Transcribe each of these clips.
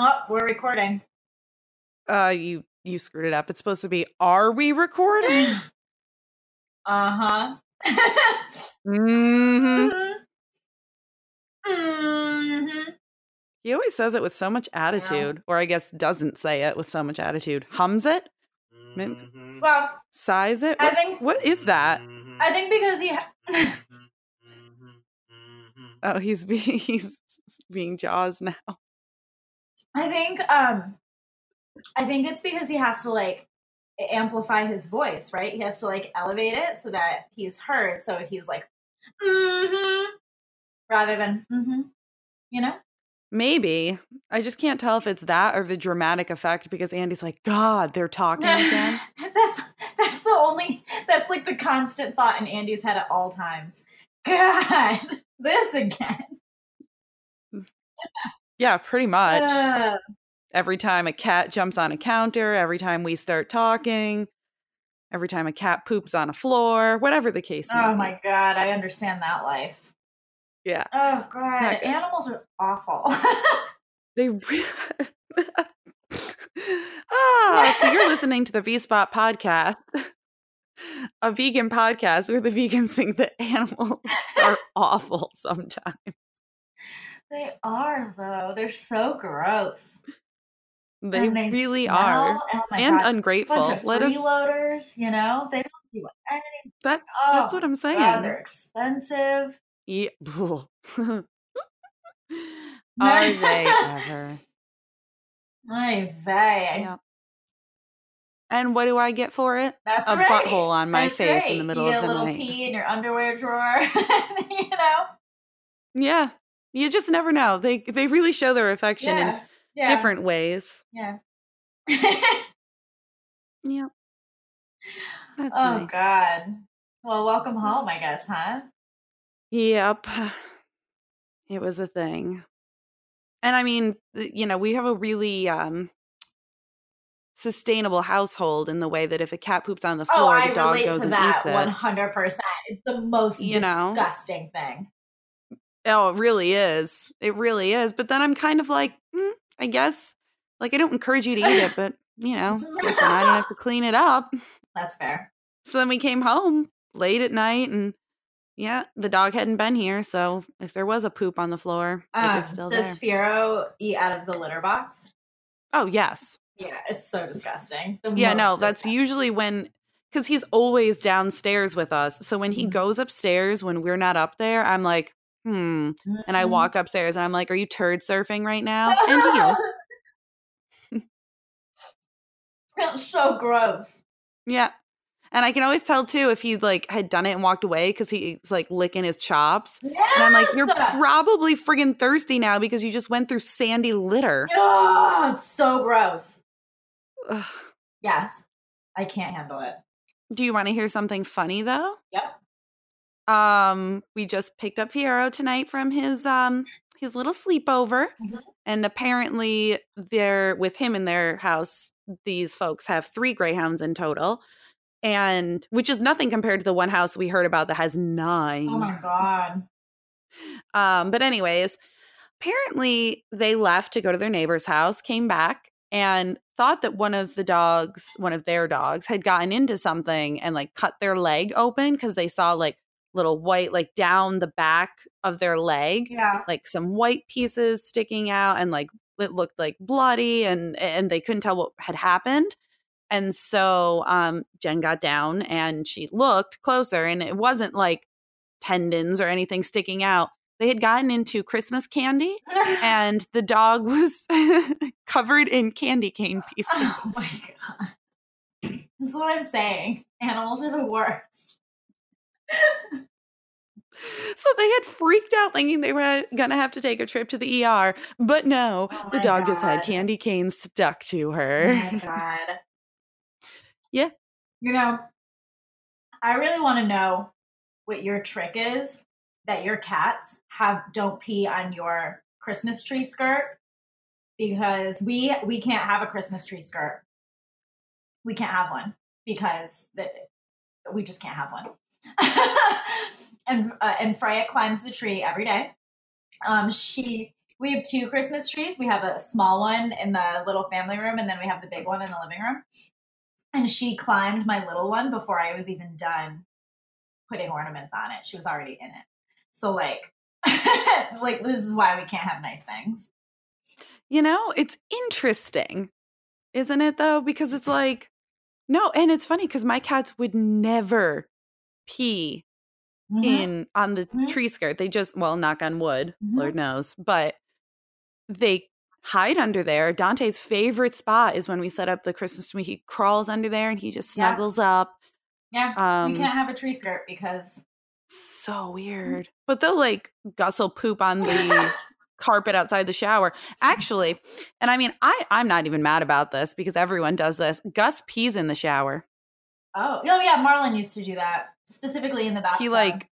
Oh, we're recording. Uh, you you screwed it up. It's supposed to be. Are we recording? Uh huh. mm-hmm. mm-hmm. He always says it with so much attitude, or I guess doesn't say it with so much attitude. Hums it, Maybe- Mhm. Well, sighs it. I think- what is that? Mhm. I think because he. Ha- Mhm. Mhm. Oh, he's being he's being Jaws now. I think. Um. I think it's because he has to like amplify his voice, right? He has to like elevate it so that he's heard. So he's like, mm-hmm, rather than mm-hmm. You know. Maybe I just can't tell if it's that or the dramatic effect because Andy's like, God, they're talking again. that's that's the only that's like the constant thought in Andy's head at all times. God, this again. yeah, pretty much. Ugh. every time a cat jumps on a counter, every time we start talking, every time a cat poops on a floor, whatever the case. may oh be. my god, I understand that life. Yeah, Oh god, animals are awful. they. Re- ah, so you're listening to the V Spot podcast, a vegan podcast where the vegans think that animals are awful sometimes. They are though. They're so gross. They, they really smell. are, Oh and god. ungrateful. Bunch of Let us. freeloaders, you know, they don't do anything. That's that's Oh, what I'm saying. God, they're expensive. Yeah. Are they ever? Ay vey. Yeah. And what do I get for it? That's A right. butthole on my That's face in the middle you of the a little pee in your underwear drawer. you know. Yeah. You just never know. They they really show their affection Yeah. in yeah. different ways. Yeah. Yeah. That's oh nice. God. Well, welcome home, I guess, huh? Yep. It was a thing. And I mean, you know, we have a really um sustainable household in the way that if a cat poops on the Oh, floor, I the dog goes to and that eats it. one hundred percent. It's the most You know? disgusting thing. Oh, it really is. It really is. But then I'm kind of like, mm, I guess, like I don't encourage you to eat it, but you know, listen, I don't have to clean it up. That's fair. So then we came home late at night, and yeah, the dog hadn't been here. So if there was a poop on the floor, it was still does there. Fiero eat out of the litter box? Oh yes, Yeah, it's so disgusting. The yeah. No, that's disgusting. usually when. Because he's always downstairs with us. So when he Mhm. goes upstairs when we're not up there, I'm like, hmm. And I Mhm. walk upstairs and I'm like, Are you turd surfing right now? And he is. It's so gross. Yeah. And I can always tell too if he like had done it and walked away because he's like licking his chops. Yes! And I'm like, you're probably friggin' thirsty now because you just went through sandy litter. Oh, it's so gross. Ugh. Yes. I can't handle it. Do you want to hear something funny though? Yep. Um, we just picked up Fiero tonight from his um his little sleepover. Mhm. And apparently they're with him in their house, these folks have three greyhounds in total. And which is nothing compared to the one house we heard about that has nine. Oh my god. Um, but anyways, apparently they left to go to their neighbor's house, came back and thought that one of the dogs, one of their dogs, had gotten into something and like cut their leg open because they saw like little white, like down the back of their leg, Yeah. like some white pieces sticking out and like it looked like bloody and and they couldn't tell what had happened. And so um Jen got down and she looked closer and it wasn't like tendons or anything sticking out. They had gotten into Christmas candy and the dog was covered in candy cane pieces. oh my god. This is what I'm saying. Animals are the worst. So they had freaked out thinking they were going to have to take a trip to the ER. But no, Oh the dog just had candy canes stuck to Oh her. my god. Yeah. You know, I really want to know what your trick is that your cats have don't pee on your Christmas tree skirt because we we can't have a Christmas tree skirt. We can't have one because the, we just can't have one. and uh, and Freya climbs the tree every day. Um, she we have two Christmas trees. We have a small one in the little family room, and then we have the big one in the living room. And she climbed my little one before I was even done putting ornaments on it. She was already in it. So like, like this is why we can't have nice things. You know, it's interesting, isn't it, though? Because it's like, no, and it's funny because my cats would never pee Mhm. in on the Mhm. tree skirt. They just, well, knock on wood, Mhm. Lord knows, but they hide under there. Dante's favorite spot is when we set up the Christmas tree. He crawls under there and he just Yeah. snuggles up. Yeah, Um, we can't have a tree skirt because so weird. But they'll like Gus will poop on the carpet outside the shower. Actually, and I mean I I'm not even mad about this because everyone does this. Gus pees in the shower. oh oh yeah, Marlon used to do that specifically in the bathtub. He like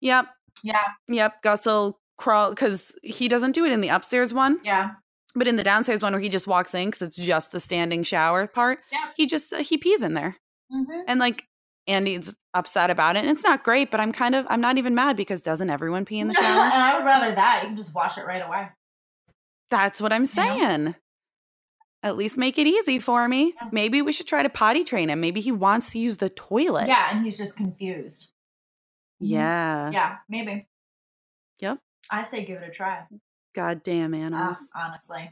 Yep. Yeah. Yep. Gus will crawl because he doesn't do it in the upstairs one, yeah but in the downstairs one where he just walks in because it's just the standing shower part. Yeah. He just uh, he pees in there, hmm and like Andy's upset about it. And it's not great, but I'm kind of I'm not even mad because doesn't everyone pee in the shower? and I would rather that. You can just wash it right away. That's what I'm saying. At least make it easy for me. Yeah. Maybe we should try to potty train him. Maybe he wants to use the toilet. Yeah, and he's just confused. Mhm. Yeah. Yeah, maybe. Yep. I say give it a try. Goddamn Uh, animals. honestly.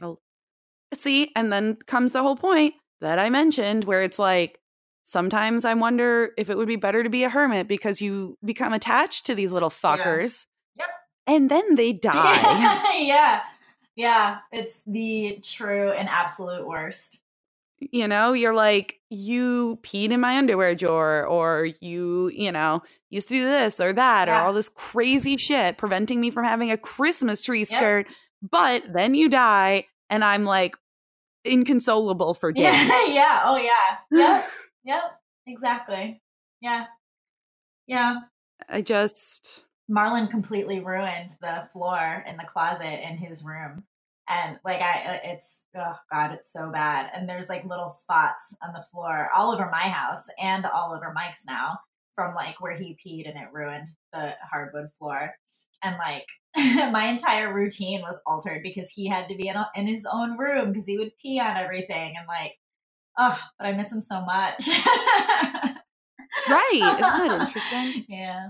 See, and then comes the whole point that I mentioned where it's like sometimes I wonder if it would be better to be a hermit because you become attached to these little fuckers. Yep. And then they die. yeah. Yeah. It's the true and absolute worst. you know, you're like, you peed in my underwear drawer, or you, you know, used to do this or that, or all this crazy shit preventing me from having a Christmas tree Yep. skirt. But then you die, and I'm like inconsolable for days. Yeah. yeah. Oh yeah. Yep. yep. Exactly. Yeah. Yeah. I just, Marlon completely ruined the floor in the closet in his room. And like I uh, it's oh god, it's so bad. And there's like little spots on the floor all over my house and all over Mike's now from like where he peed and it ruined the hardwood floor. And like my entire routine was altered because he had to be in, in his own room because he would pee on everything and like oh, but I miss him so much. right. Isn't that interesting? Yeah.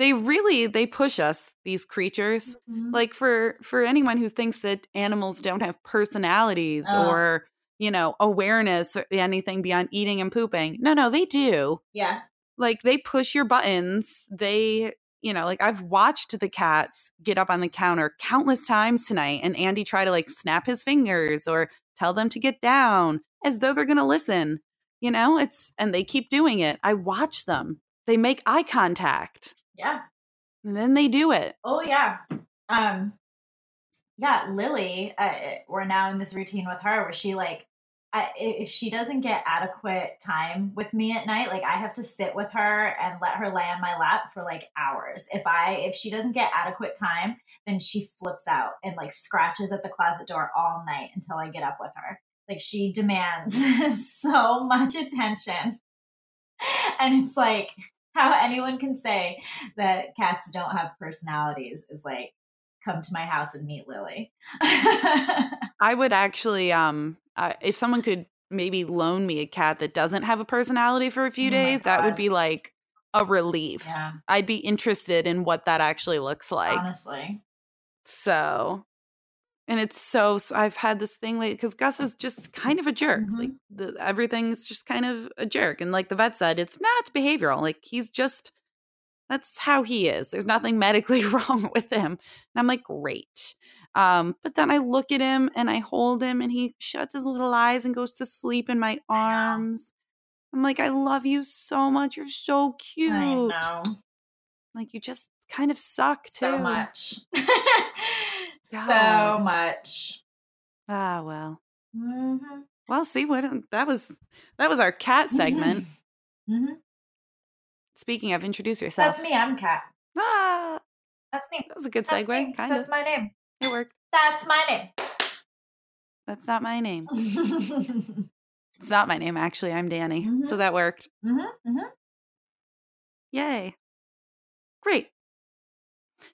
They really, they push us, these creatures. Mhm. Like for for anyone who thinks that animals don't have personalities Oh. or, you know, awareness or anything beyond eating and pooping. No, no, they do. yeah. like they push your buttons they you know like i've watched the cats get up on the counter countless times tonight and andy try to like snap his fingers or tell them to get down as though they're going to listen you know it's and they keep doing it i watch them they make eye contact Yeah. and then they do it Oh yeah. Um yeah, Lily, uh, we're now in this routine with her where she like I, if she doesn't get adequate time with me at night, like I have to sit with her and let her lay on my lap for like hours. If I if she doesn't get adequate time, then she flips out and like scratches at the closet door all night until I get up with her. Like she demands so much attention. And it's like how anyone can say that cats don't have personalities is like come to my house and meet Lily. i would actually um uh, if someone could maybe loan me a cat that doesn't have a personality for a few Oh days that would be like a relief yeah, i'd be interested in what that actually looks like honestly. So, and it's so, so I've had this thing like because Gus is just kind of a jerk. Mhm. Like the, everything's just kind of a jerk, and like the vet said, it's not it's behavioral. Like he's just that's how he is. There's nothing medically wrong with him, and I'm like great. Um, but then I look at him and I hold him, and he shuts his little eyes and goes to sleep in my arms. I'm like, I love you so much. You're so cute. I know Like you just kind of suck too. so much, so much. Ah, well. hmm Well, see what that was. That was our cat segment. hmm Speaking of, introduce yourself. That's me. I'm Katt. Ah, That's me. that was a good That's segue. me. Kind That's of. my name. It worked. That's my name. That's not my name. It's not my name actually. I'm Dani. So Mhm. that worked. hmm hmm Yay. Great.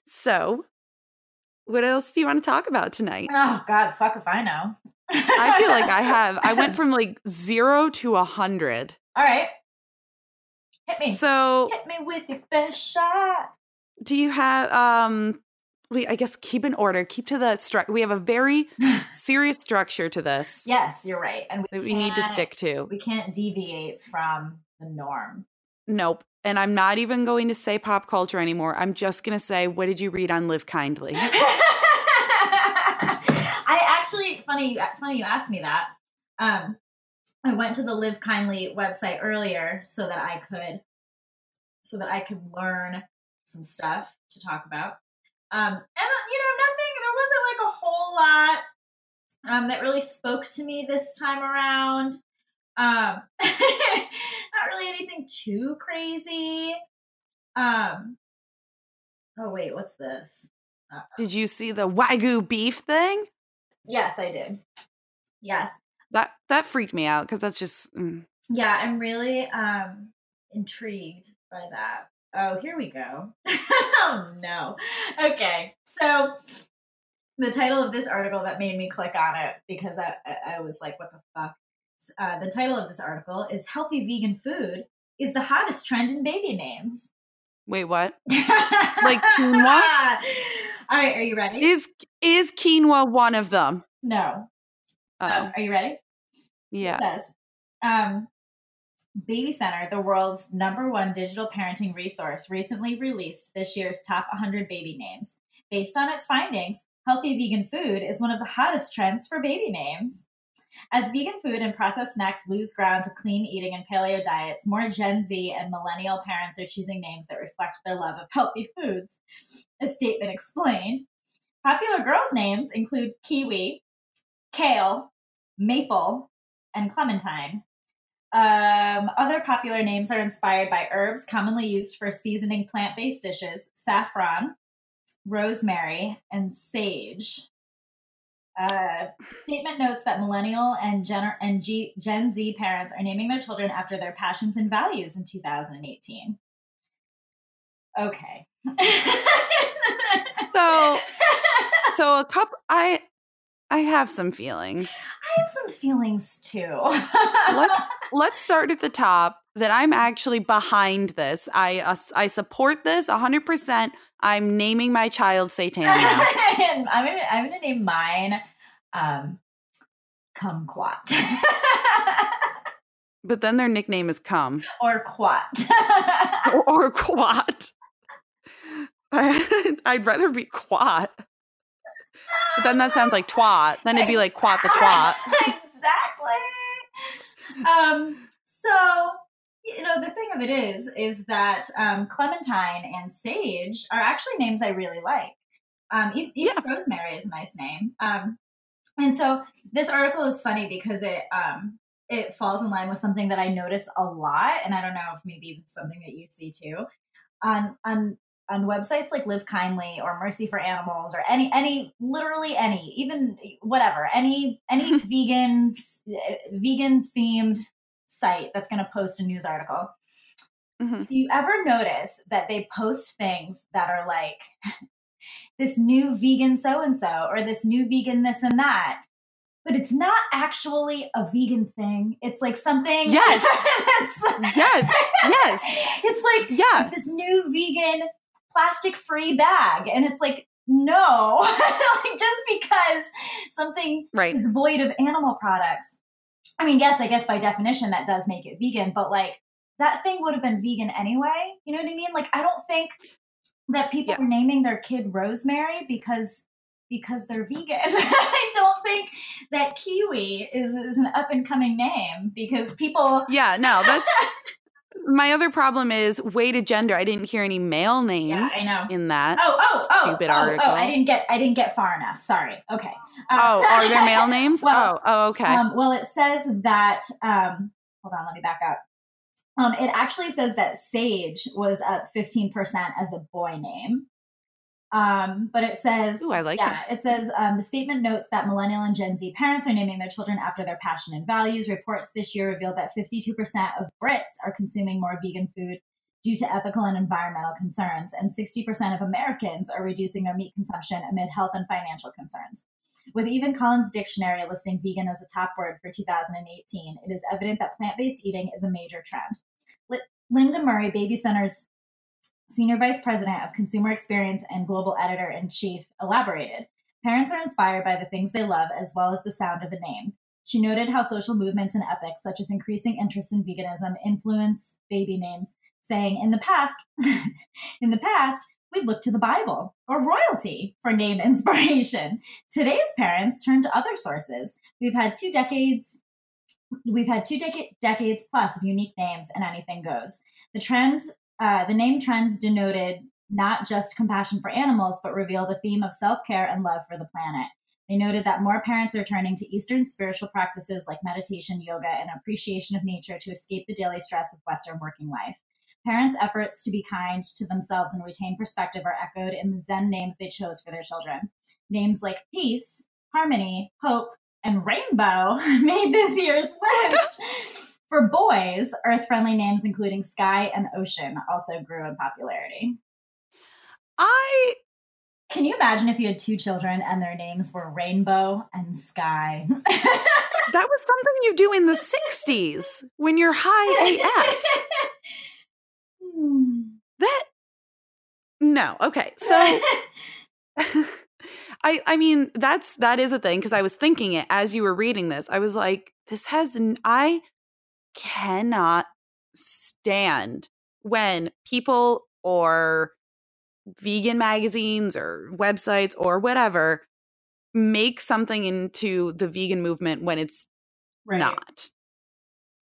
So, what else do you want to talk about tonight? Oh God, fuck if I know. I feel like I have. I went from like zero to a hundred. All right. Hit me. So, Hit me with your best shot. do you have? Um, we I guess keep in order. Keep to the structure. We have a very serious structure to this Yes, you're right. And we, that we need to stick to. We can't deviate from the norm. Nope. And I'm not even going to say pop culture anymore. I'm just going to say, what did you read on Live Kindly? I actually funny funny you asked me that. Um, I went to the Live Kindly website earlier so that I could so that I could learn some stuff to talk about. Um, and you know, nothing. There wasn't like a whole lot um, that really spoke to me this time around. Um, not really anything too crazy. Um, oh wait, what's this? Uh, Did you see the Wagyu beef thing? Yes, I did. Yes. That that freaked me out because that's just mm. Yeah, I'm really um intrigued by that. Oh, here we go. oh no. Okay. So the title of this article that made me click on it because I I- I was like, what the fuck? Uh, the title of this article is "Healthy Vegan Food is the Hottest Trend in Baby Names." wait, what like quinoa? All right, are you ready? is is quinoa one of them? no. Oh, Um, are you ready? yeah. It says, um, Baby Center, the world's number one digital parenting resource, recently released this year's top 100 baby names. Based on its findings, healthy vegan food is one of the hottest trends for baby names. As vegan food and processed snacks lose ground to clean eating and paleo diets, more Gen Z and millennial parents are choosing names that reflect their love of healthy foods. A statement explained. Popular girls' names include kiwi, kale, maple, and clementine. Um, other popular names are inspired by herbs commonly used for seasoning plant based dishes saffron, rosemary, and sage. Uh, statement notes that millennial and, Gen- and G- Gen Z parents are naming their children after their passions and values in 2018. Okay. So so a cup I I have some feelings. I have some feelings too. Let's let's start at the top that I'm actually behind this. I uh, I support this 100%. I'm naming my child Satan I'm gonna I'm gonna name mine um Kumquat. but then their nickname is Cum or Quat. or, or Quat. I, I'd rather be Quat. But then that sounds like twat. Then it'd be like Quat the twat. exactly. Um so you know the thing of it is is that um, clementine and sage are actually names i really like. Um, even rosemary is a nice name. Um, and so this article is funny because it um, it falls in line with something that i notice a lot and i don't know if maybe it's something that you see too. On on on websites like live kindly or mercy for animals or any any literally any even whatever any any vegan vegan themed site that's going to post a news article Mhm. do you ever notice that they post things that are like this new vegan so and so or this new vegan this and that but it's not actually a vegan thing it's like something Yes. Yes. Yes. it's like Yeah. this new vegan plastic free bag and it's like no like just because something Right. is void of animal products i mean yes i guess by definition that does make it vegan but like that thing would have been vegan anyway you know what i mean like i don't think that people Yeah. are naming their kid rosemary because because they're vegan i don't think that kiwi is, is an up and coming name because people Yeah, no, that's my other problem is weighted gender. I didn't hear any male names yeah, I know. in that. Oh, oh, oh, Stupid oh, article. Oh, I didn't get, I didn't get far enough. Sorry. Okay. Uh, Oh, are there male names? Well, oh, oh, okay. Um, well, it says that. Um, hold on, let me back up. Um, it actually says that Sage was up fifteen percent as a boy name. Um, but it says, Ooh, I like yeah, it says um, the statement notes that millennial and Gen Z parents are naming their children after their passion and values. Reports this year revealed that 52% of Brits are consuming more vegan food due to ethical and environmental concerns, and 60% of Americans are reducing their meat consumption amid health and financial concerns. With even Collins Dictionary listing vegan as a top word for 2018, it is evident that plant based eating is a major trend. Linda Murray, Baby Center's Senior Vice President of Consumer Experience and Global Editor in Chief, elaborated Parents are inspired by the things they love as well as the sound of a name. She noted how social movements and ethics, such as increasing interest in veganism, influence baby names, saying, in the past, in the past, we'd look to the Bible or royalty for name inspiration. Today's parents turn to other sources. We've had two decades we've had two dec- decades plus of unique names and anything goes. The trend, uh, the name trends denoted not just compassion for animals, but revealed a theme of self care and love for the planet. They noted that more parents are turning to Eastern spiritual practices like meditation, yoga, and appreciation of nature to escape the daily stress of Western working life. Parents' efforts to be kind to themselves and retain perspective are echoed in the Zen names they chose for their children. Names like peace, harmony, hope, and rainbow made this year's oh list. For boys, earth friendly names including sky and ocean also grew in popularity. I can you imagine if you had two children and their names were Rainbow and Sky? that was something you do in the 60s when you're high AF. Hmm. that No. Okay. So I I mean that's that is a thing because I was thinking it as you were reading this. I was like this has I cannot stand when people or vegan magazines or websites or whatever make something into the vegan movement when it's right. not.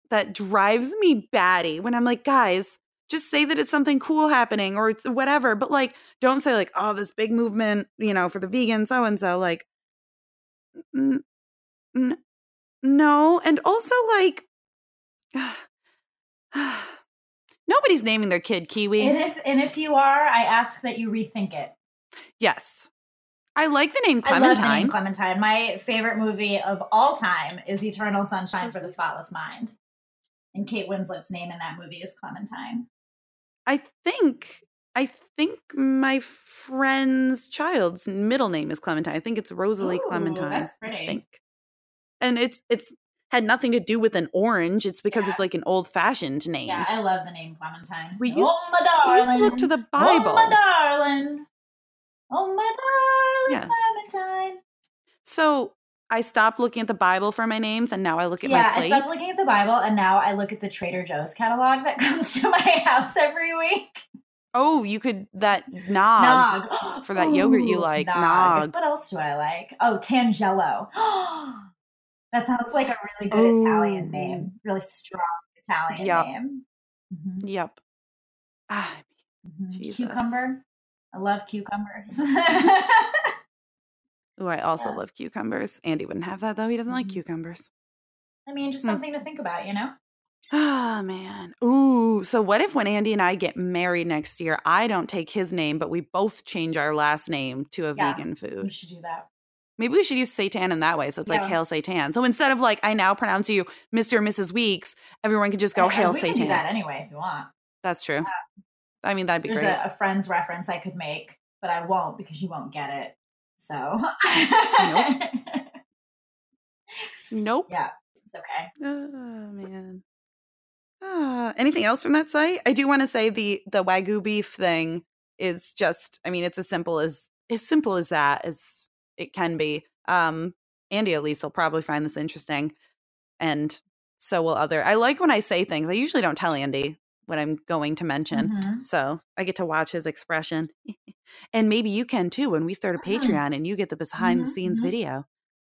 That drives me batty when I'm like, guys, just say that it's something cool happening or it's whatever. But like, don't say like, oh, this big movement, you know, for the vegan so and so. Like, n- n- no. And also like, Nobody's naming their kid Kiwi. And if and if you are, I ask that you rethink it. Yes. I like the name Clementine. I love the name Clementine. My favorite movie of all time is Eternal Sunshine for the Spotless Mind. And Kate Winslet's name in that movie is Clementine. I think I think my friend's child's middle name is Clementine. I think it's Rosalie Ooh, Clementine. That's pretty. I think. And it's it's had nothing to do with an orange. It's because yeah. it's like an old fashioned name. Yeah, I love the name Clementine. We used, oh my darling. We used to look to the Bible. Oh my darling. Oh my darling yeah. Clementine. So I stopped looking at the Bible for my names and now I look at yeah, my plate. I stopped looking at the Bible and now I look at the Trader Joe's catalog that comes to my house every week. Oh, you could that nog, nog. for that Ooh, yogurt you like. Nog. nog. What else do I like? Oh, Tangelo. That sounds like a really good Ooh. Italian name, really strong Italian yep. name. Mm-hmm. Yep. Ah, mm-hmm. Cucumber. I love cucumbers. Oh, I also yeah. love cucumbers. Andy wouldn't have that though. He doesn't mm-hmm. like cucumbers. I mean, just hmm. something to think about, you know? Ah, oh, man. Ooh, so what if when Andy and I get married next year, I don't take his name, but we both change our last name to a yeah, vegan food? We should do that. Maybe we should use Satan in that way. So it's yeah. like Hail Satan. So instead of like I now pronounce you Mr. and Mrs. Weeks, everyone can just go Hail we Satan. Can do that anyway if you want. That's true. I mean, that'd be There's great. A, a friend's reference I could make, but I won't because you won't get it. So. nope. nope. Yeah, it's okay. Oh man. Uh, anything else from that site? I do want to say the the wagyu beef thing is just. I mean, it's as simple as as simple as that. As it can be. Um, Andy at least will probably find this interesting, and so will other. I like when I say things. I usually don't tell Andy what I'm going to mention, mm-hmm. so I get to watch his expression, and maybe you can too when we start a Patreon and you get the behind the scenes mm-hmm. video.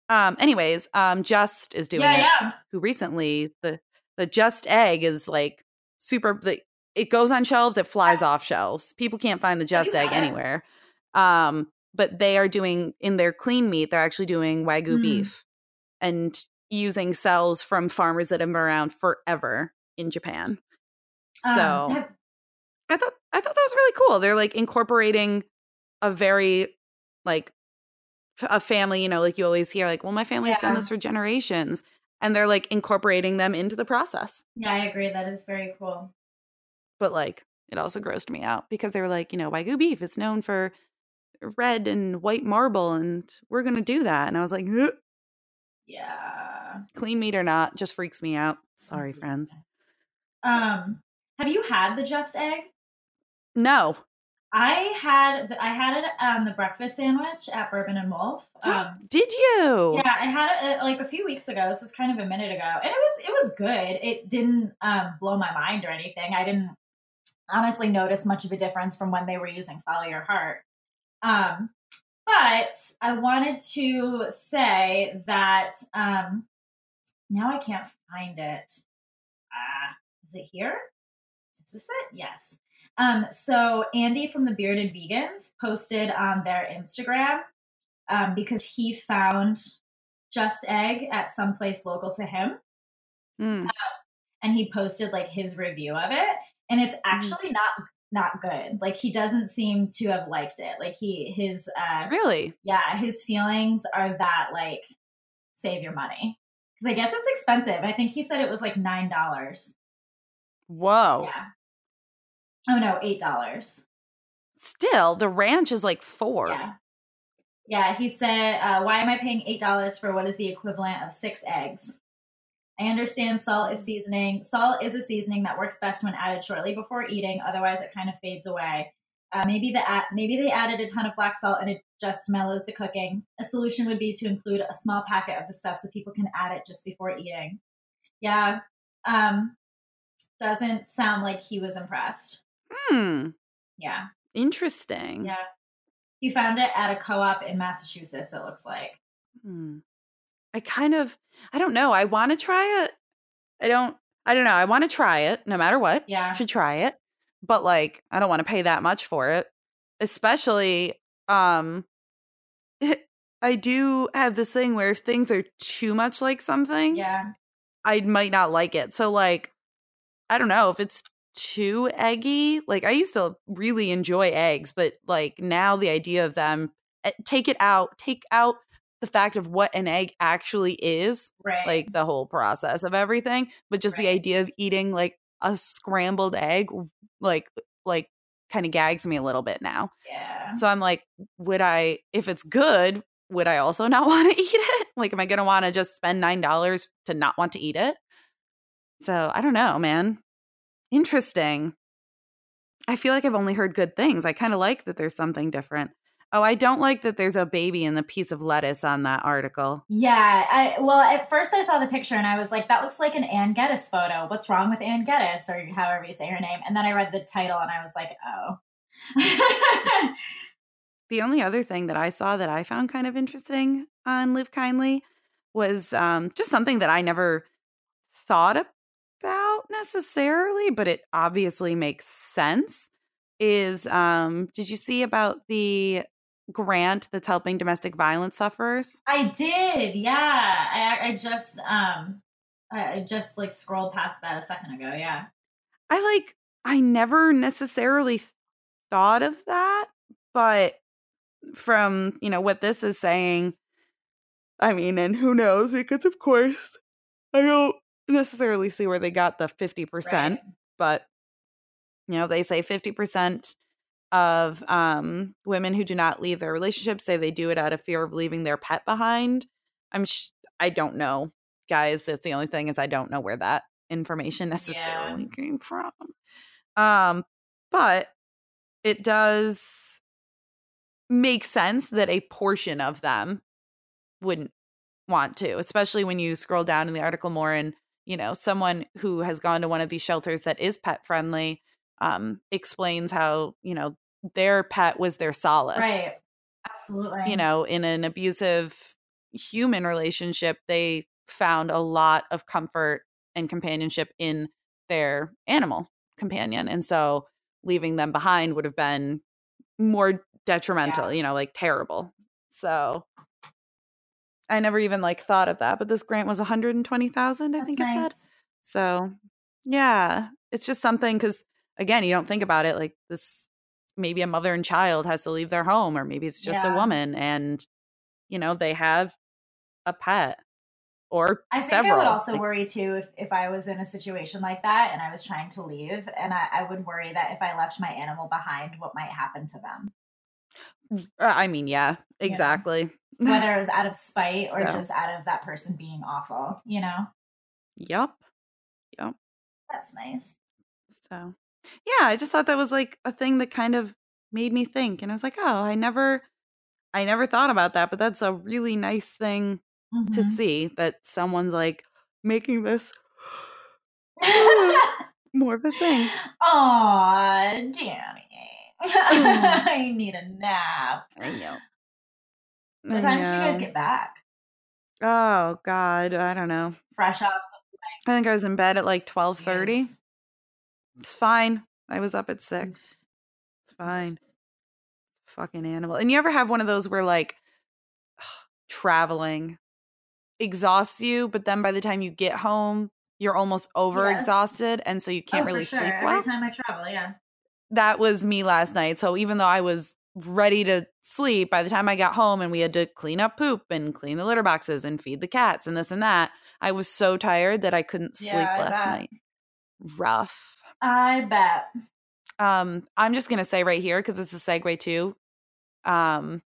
Um, anyways, um, Just is doing yeah, it. Yeah. Who recently the the Just egg is like super. The, it goes on shelves. It flies off shelves. People can't find the Just egg anywhere. Um, but they are doing in their clean meat they're actually doing wagyu mm. beef and using cells from farmers that have been around forever in Japan. So um, I thought I thought that was really cool. They're like incorporating a very like a family, you know, like you always hear like, well, my family's yeah. done this for generations and they're like incorporating them into the process. Yeah, I agree. That is very cool. But like it also grossed me out because they were like, you know, Wagyu beef is known for red and white marble, and we're gonna do that. And I was like, Ugh. Yeah. clean meat or not, just freaks me out. Sorry, friends. Um, have you had the just egg? No. I had the, I had it um the breakfast sandwich at Bourbon and Wolf. Um, Did you? yeah, I had it uh, like a few weeks ago. This is kind of a minute ago, and it was it was good. It didn't um blow my mind or anything. I didn't honestly notice much of a difference from when they were using Follow Your Heart. Um, but I wanted to say that um now I can't find it. Ah, is it here? Is this it? Yes. Um, so Andy from the Bearded Vegans posted on their Instagram um, because he found Just Egg at some place local to him, Mm. and he posted like his review of it, and it's actually not not good. Like he doesn't seem to have liked it. Like he his uh, Really? yeah his feelings are that like save your money because I guess it's expensive. I think he said it was like nine dollars. Whoa. Yeah. Oh no, eight dollars. Still, the ranch is like four. Yeah. Yeah, he said, uh, Why am I paying $8 for what is the equivalent of six eggs? I understand salt is seasoning. Salt is a seasoning that works best when added shortly before eating. Otherwise, it kind of fades away. Uh, maybe the maybe they added a ton of black salt and it just mellows the cooking. A solution would be to include a small packet of the stuff so people can add it just before eating. Yeah, um, doesn't sound like he was impressed. Hmm. Yeah, Interesting. yeah. He found it at a co-op in Massachusetts. It looks like. Hmm. I kind of I don't know. I want to try it. I don't I don't know. I want to try it no matter what. Yeah. I should try it. But like I don't want to pay that much for it. Especially um I do have this thing where if things are too much like something, Yeah. I might not like it. So like I don't know if it's too eggy. Like I used to really enjoy eggs, but like now the idea of them eh, take it out, take out the fact of what an egg actually is, Right. like the whole process of everything, but just the idea of eating like a scrambled egg like like kind of gags me a little bit now. yeah. So I'm like, would I if it's good, would I also not want to eat it? Like am I going to want to just spend $9 to not want to eat it? So, I don't know, man. Interesting. I feel like I've only heard good things. I kind of like that there's something different. Oh, I don't like that there's a baby in the piece of lettuce on that article. Yeah. I well, at first I saw the picture and I was like, that looks like an Anne Geddes photo. What's wrong with Anne Geddes or however you say her name? And then I read the title and I was like, oh. The only other thing that I saw that I found kind of interesting on Live Kindly was um, just something that I never thought about necessarily, but it obviously makes sense. Is um, did you see about the grant that's helping domestic violence sufferers? I did. Yeah. I I just um I I just like scrolled past that a second ago. Yeah. I like I never necessarily thought of that, but from, you know, what this is saying, I mean, and who knows because of course I don't necessarily see where they got the 50%, Right. but you know, they say 50% of um women who do not leave their relationship say they do it out of fear of leaving their pet behind. I'm sh- I don't know, guys, that's the only thing is I don't know where that information necessarily came from. Um but it does make sense that a portion of them wouldn't want to, especially when you scroll down in the article more and, you know, someone who has gone to one of these shelters that is pet friendly um, explains how, you know, their pet was their solace. Right. Absolutely. You know, in an abusive human relationship, they found a lot of comfort and companionship in their animal companion. And so leaving them behind would have been more detrimental, you know, like terrible. So I never even like thought of that, but this grant was 120,000, I That's think it said. So, yeah, it's just something cuz again, you don't think about it like this maybe a mother and child has to leave their home or maybe it's just a woman and you know, they have a pet. or I think several. I would also Like, worry too if, if I was in a situation like that and I was trying to leave, and I, I would worry that if I left my animal behind, what might happen to them, uh, I mean, yeah, exactly. Whether it was out of spite or So. just out of that person being awful. You know, Yep. Yep. That's nice. So, yeah, I just thought that was like a thing that kind of made me think, and I was like, oh, I never, I never thought about that, but that's a really nice thing to Mhm. see that someone's like making this more of a thing. Aw, Dani. I need a nap. I know. I time did you guys get back? Oh God, I don't know. Fresh off. I think I was in bed at like twelve thirty. Yes. It's fine. I was up at six. It's fine. Fucking animal. And you ever have one of those where like traveling exhausts you, but then by the time you get home, you're almost over exhausted, and so you can't oh, really sure. sleep Every time I travel, yeah. That was me last night. So even though I was ready to sleep, by the time I got home and we had to clean up poop and clean the litter boxes and feed the cats and this and that, I was so tired that I couldn't sleep Yeah, last bet. night. Rough. I bet. Um, I'm just gonna say right here because it's a segue too. Um,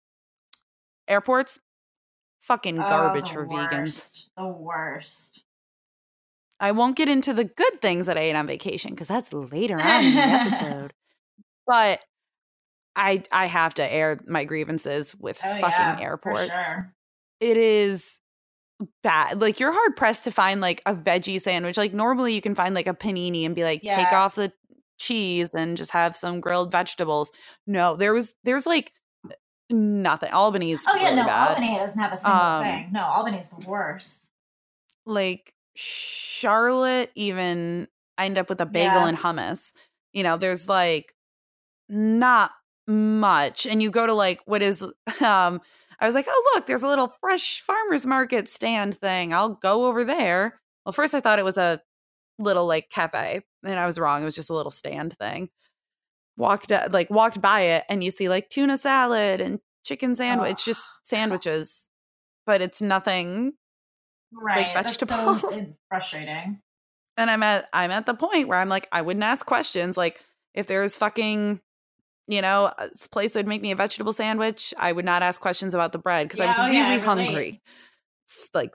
airports, fucking garbage Oh, for vegans. worst. The worst. I won't get into the good things that I ate on vacation because that's later on in the episode. But I I have to air my grievances with Oh, fucking yeah, airports. sure. It is bad. Like you're hard pressed to find like a veggie sandwich. Like normally you can find like a panini and be like, take off the cheese and just have some grilled vegetables. No, there was there's like nothing. Albany's Oh yeah, really no, bad. Albany doesn't have a single Um, thing. No, Albany's the worst. like Charlotte even I end up with a bagel Yeah. and hummus. You know, there's like not much. And you go to like what is um I was like, "Oh, look, there's a little fresh farmers market stand thing. I'll go over there." Well, first I thought it was a little like cafe, and I was wrong. It was just a little stand thing. Walked like walked by it and you see like tuna salad and chicken sandwich, it's just sandwiches, but it's nothing Right. So vegetable. uh, frustrating. and I'm at I'm at the point where I'm like I wouldn't ask questions like if there's fucking you know a s- place that would make me a vegetable sandwich I would not ask questions about the bread because I was oh, really relate. hungry like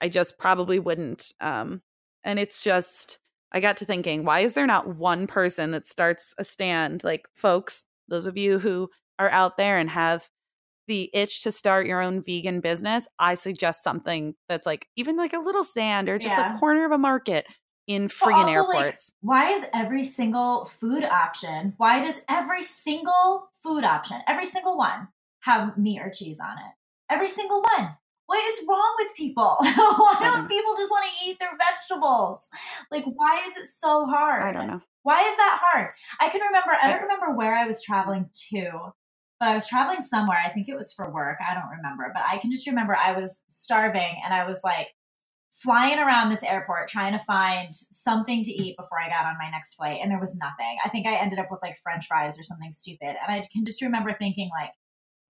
I just probably wouldn't um and it's just I got to thinking why is there not one person that starts a stand like folks those of you who are out there and have the itch to start your own vegan business, I suggest something that's like even like a little stand or just Yeah. a corner of a market in friggin' also, like, airports. why is every single food option, why does every single food option, every single one, have meat or cheese on it? Every single one. What is wrong with people? why don't people just want to eat their vegetables? Like, why is it so hard? I don't know. Why is that hard? I can remember, I- don't remember where I was traveling to, but I was traveling somewhere. I think it was for work. I don't remember, but I can just remember I was starving and I was like flying around this airport trying to find something to eat before I got on my next flight. And there was nothing. I think I ended up with like french fries or something stupid. And I can just remember thinking, like,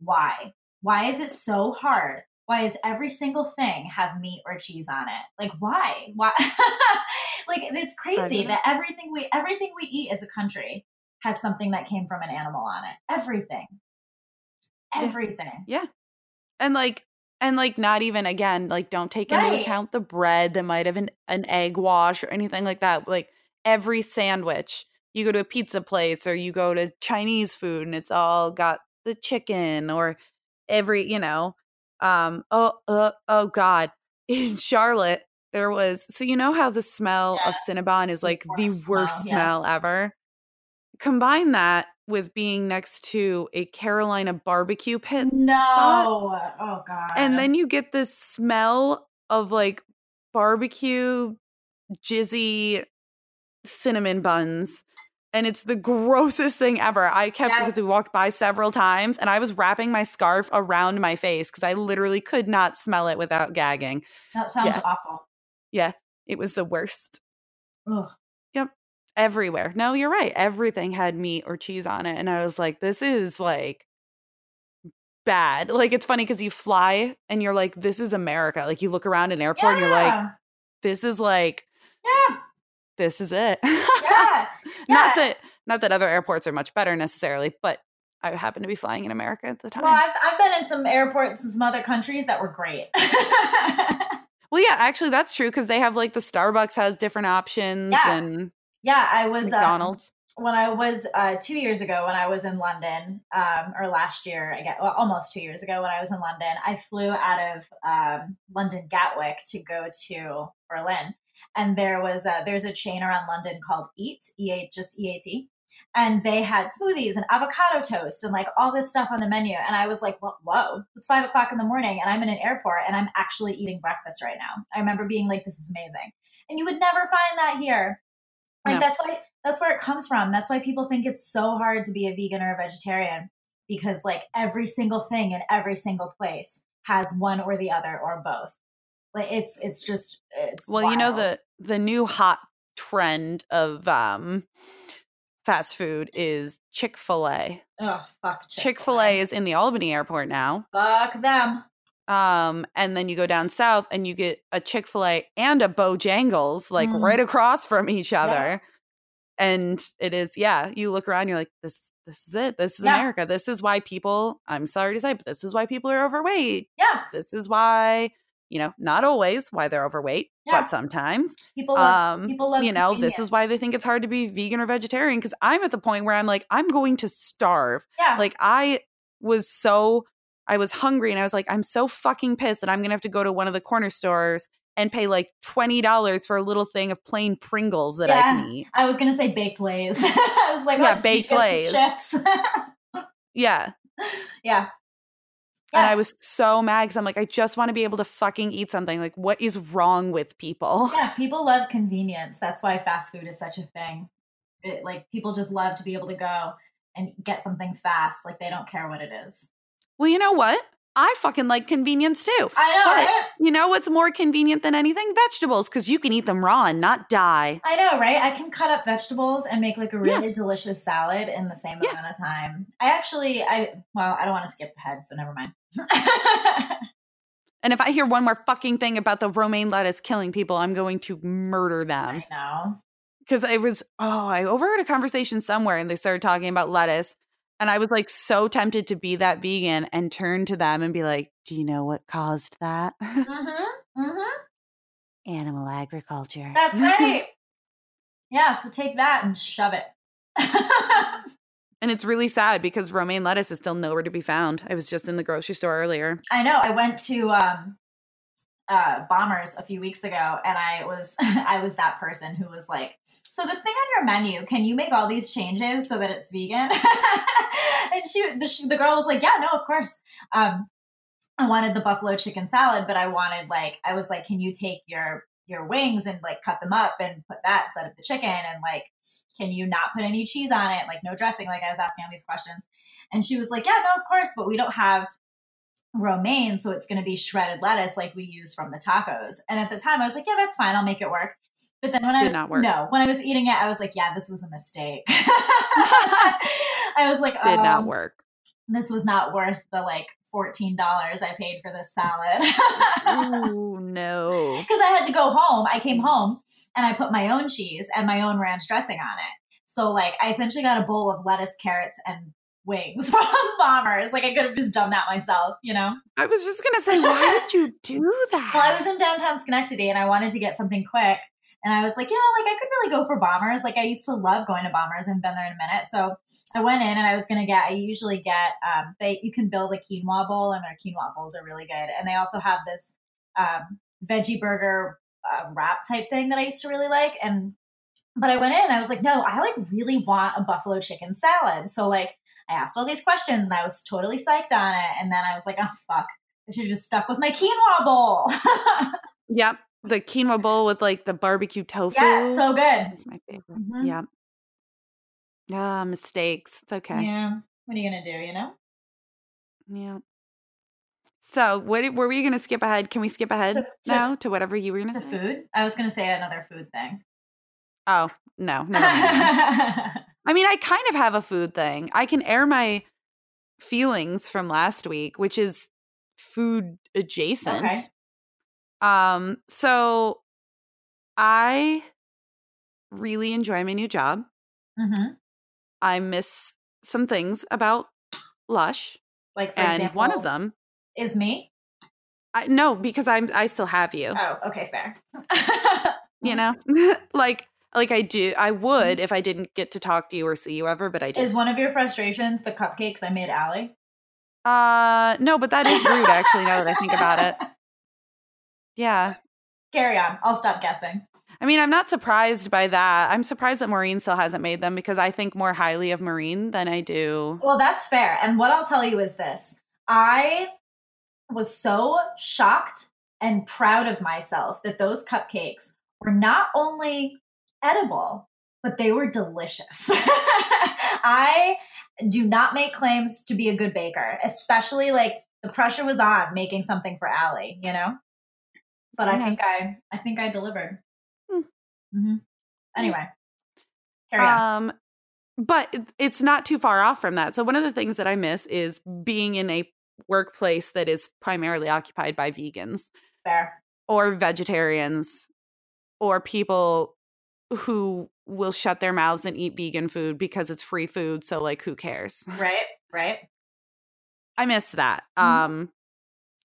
why? Why is it so hard? Why does every single thing have meat or cheese on it? Like why? Why? like it's crazy that everything we everything we eat as a country has something that came from an animal on it. Everything. Everything. yeah. Everything. And like and like not even again, like don't take into account the bread that might have an, an egg wash or anything like that. Like every sandwich, you go to a pizza place or you go to Chinese food and it's all got the chicken or every, you know, um oh uh, oh god. In Charlotte, there was so you know how the smell of Cinnabon is like the worst worst smell, smell yes. ever. Combine that with being next to a Carolina barbecue pit No. spot. Oh god. And then you get this smell of like barbecue, jizzy cinnamon buns. And it's the grossest thing ever. I kept because we walked by several times and I was wrapping my scarf around my face because I literally could not smell it without gagging. that sounds yeah. awful. Yeah, it was the worst Ugh. Everywhere. No, you're right. Everything had meat or cheese on it. And I was like, this is like bad. Like it's funny because you fly and you're like, this is America. Like you look around an airport and you're like, this is like, yeah, this is it. yeah, not that not that other airports are much better necessarily, but I happen to be flying in America at the time. Well, I've, I've been in some airports in some other countries that were great. Well, yeah, actually, that's true because they have like the Starbucks has different options Yeah. and yeah, I was um, McDonald's. when I was uh, two years ago when I was in London, um, or last year, I guess, well, almost two years ago when I was in London, I flew out of um, London Gatwick to go to Berlin, and there was a, there's a chain around London called Eat, E A just E A T, and they had smoothies and avocado toast and like all this stuff on the menu, and I was like, whoa, whoa, it's five o'clock in the morning, and I'm in an airport, and I'm actually eating breakfast right now. I remember being like, this is amazing, and you would never find that here. Like No. that's why that's where it comes from. That's why people think it's so hard to be a vegan or a vegetarian because like every single thing in every single place has one or the other or both. Like it's it's just it's Well, you know the the new hot trend of um fast food is Chick Fil A. oh fuck Chick Fil A is in the Albany airport now. fuck them. Um, and then you go down south and you get a Chick Fil A and a Bojangles like Mm. right across from each Yeah. other. And it is, yeah. You look around, you're like, this, this is it. This is Yeah. America. This is why people. I'm sorry to say, but this is why people are overweight. Yeah. This is why, you know, not always why they're overweight, Yeah. but sometimes. People love Um, people love you know, this is why they think it's hard to be vegan or vegetarian because I'm at the point where I'm like, I'm going to starve yeah like I was so I was hungry and I was like, I'm so fucking pissed that I'm gonna have to go to one of the corner stores and pay like twenty dollars for a little thing of plain Pringles that I can eat. I was gonna say baked Lay's. I was like, Yeah, oh, baked Lay's. chips. Yeah. yeah. And I was so mad because I'm like, I just want to be able to fucking eat something. Like, what is wrong with people? Yeah, people love convenience. That's why fast food is such a thing. It, like people just love to be able to go and get something fast. Like they don't care what it is. Well, you know what? I fucking like convenience too. I know. But-? You know what's more convenient than anything? Vegetables, because you can eat them raw and not die. I know, right? I can cut up vegetables and make like a Yeah. really delicious salad in the same Yeah. amount of time. I actually, I well, I don't want to skip ahead, so never mind. And if I hear one more fucking thing about the romaine lettuce killing people, I'm going to murder them. I know. because I was oh I overheard a conversation somewhere and they started talking about lettuce and I was like so tempted to be that vegan and turn to them and be like, "Do you know what caused that? Mm-hmm. Mm-hmm. Animal agriculture." That's right. yeah. So take that and shove it. and it's really sad because romaine lettuce is still nowhere to be found. I was just in the grocery store earlier. I know. I went to um, uh, Bombers a few weeks ago, and I was I was that person who was like, "So this thing on your menu, can you make all these changes so that it's vegan?" and she the, she, the girl was like, "Yeah, no, of course." Um, I wanted the buffalo chicken salad, but I wanted like I was like, "Can you take your your wings and like cut them up and put that instead of the chicken and like can you not put any cheese on it like no dressing like i was asking all these questions and she was like yeah no of course but we don't have romaine so it's going to be shredded lettuce like we use from the tacos and at the time i was like yeah that's fine i'll make it work but then when i was not work. no when i was eating it i was like yeah this was a mistake i was like Did not um, work. this was not worth the like $14 i paid for this salad Ooh, no. because I had to go home. I came home and I put my own cheese and my own ranch dressing on it. So like I essentially got a bowl of lettuce, carrots, and wings from Bombers. Like I could have just done that myself, you know. I was just gonna say, why did you do that? Well, I was in downtown Schenectady and I wanted to get something quick. And I was like, you know, like I could really go for Bombers. Like I used to love going to Bombers and been there in a minute. So I went in and I was gonna get. I usually get. Um, they you can build a quinoa bowl and their quinoa bowls are really good. And they also have this um, veggie burger uh, wrap type thing that I used to really like. And but I went in I was like, no, I like really want a buffalo chicken salad. So like I asked all these questions and I was totally psyched on it. And then I was like, oh fuck, I should have just stuck with my quinoa bowl. Yep. The quinoa bowl with like the barbecue tofu. yeah, so good. That's my favorite. Mhm. Yeah. Ah, mistakes. It's okay. Yeah. What are you gonna do? You know. Yeah. So, what were we going to skip ahead? Can we skip ahead To- to- now to whatever you were going To to say? food. I was gonna say another food thing. Oh, no. no. I mean, I kind of have a food thing. I can air my feelings from last week, which is food adjacent. Okay. Um, so I really enjoy my new job. Mm-hmm. I miss some things about Lush, Like for and example, one of them, is me. I, no, because I'm I still have you. Oh, okay, fair. You know, like like I do. I would if I didn't get to talk to you or see you ever, but I did. is one of your frustrations the cupcakes I made Allie? Uh, no, but that is rude. Actually, now that I think about it, yeah. Carry on. I'll stop guessing. I mean, I'm not surprised by that. I'm surprised that Maureen still hasn't made them because I think more highly of Maureen than I do. Well, that's fair. And what I'll tell you is this I was so shocked and proud of myself that those cupcakes were not only edible, but they were delicious. I do not make claims to be a good baker, especially like the pressure was on making something for Allie, you know? But I think I I think I delivered. Hmm. hmm Anyway, carry on. Um, but it's not too far off from that. So one of the things that I miss is being in a workplace that is primarily occupied by vegans Fair. or vegetarians or people who will shut their mouths and eat vegan food because it's free food. So like, who cares? Right? Right? I miss that. Mhm. Um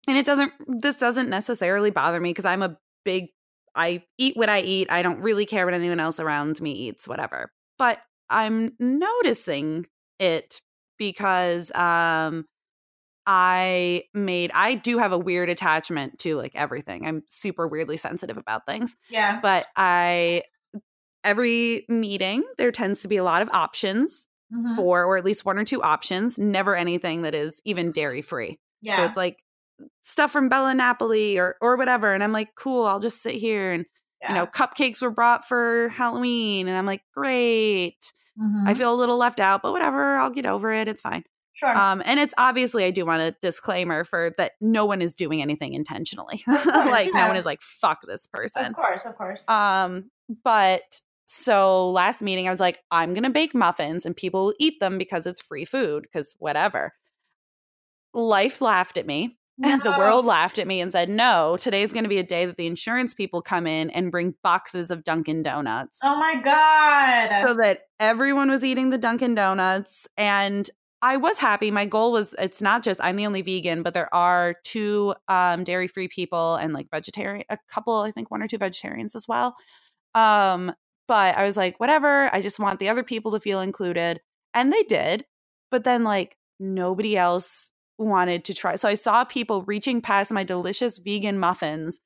and it doesn't this doesn't necessarily bother me because I'm a big I eat what I eat. I don't really care what anyone else around me eats, whatever. But I'm noticing it because um I made I do have a weird attachment to like everything. I'm super weirdly sensitive about things. Yeah. But I every meeting there tends to be a lot of options Mhm. for or at least one or two options, never anything that is even dairy free. Yeah. So it's like stuff from Bella Napoli or or whatever. And I'm like, cool, I'll just sit here and you know, cupcakes were brought for Halloween. And I'm like, great. Mhm. I feel a little left out, but whatever, I'll get over it. It's fine. sure. Um, and it's obviously I do want a disclaimer for that no one is doing anything intentionally. course, like no one is like, fuck this person. of course, of course. Um, but so last meeting, I was like, I'm gonna bake muffins and people will eat them because it's free food, because whatever. Life laughed at me. The world laughed at me and said, No, today's gonna be a day that the insurance people come in and bring boxes of Dunkin' Donuts. Oh my god. So that everyone was eating the Dunkin' Donuts. And I was happy. My goal was it's not just I'm the only vegan, but there are two um, dairy free people and like vegetarian, a couple, I think one or two vegetarians as well. Um, but I was like, whatever. I just want the other people to feel included. And they did. But then like nobody else wanted to try. So I saw people reaching past my delicious vegan muffins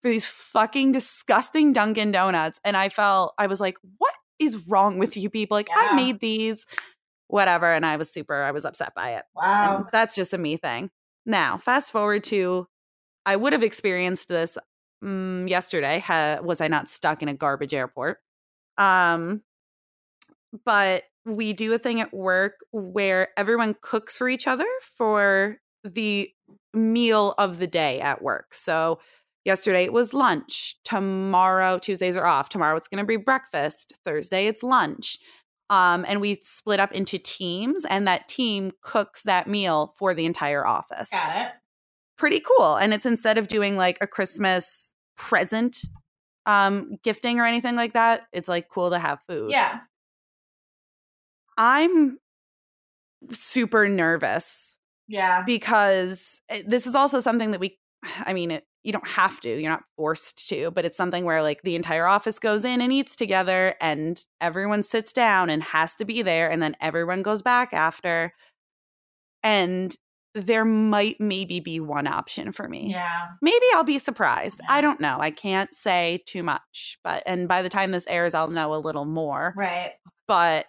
for these fucking disgusting Dunkin' Donuts. And I felt, I was like, what is wrong with you people? Like, Yeah. I made these, whatever. And I was super, I was upset by it. wow. And that's just a me thing. Now, fast forward to, I would have experienced this mm, yesterday. Ha, was I not stuck in a garbage airport? Um, but we do a thing at work where everyone cooks for each other for the meal of the day at work. So yesterday it was lunch. Tomorrow, Tuesdays are off. Tomorrow it's going to be breakfast. Thursday it's lunch. Um, and we split up into teams, and that team cooks that meal for the entire office. Got it. Pretty cool. And it's instead of doing like a Christmas present um gifting or anything like that, it's like cool to have food. Yeah. I'm super nervous Yeah. because this is also something that we I mean, it, you don't have to, you're not forced to, but it's something where like the entire office goes in and eats together and everyone sits down and has to be there and then everyone goes back after. And there might maybe be one option for me. Yeah. Maybe I'll be surprised. I don't know. I can't say too much, but and by the time this airs I'll know a little more Right. but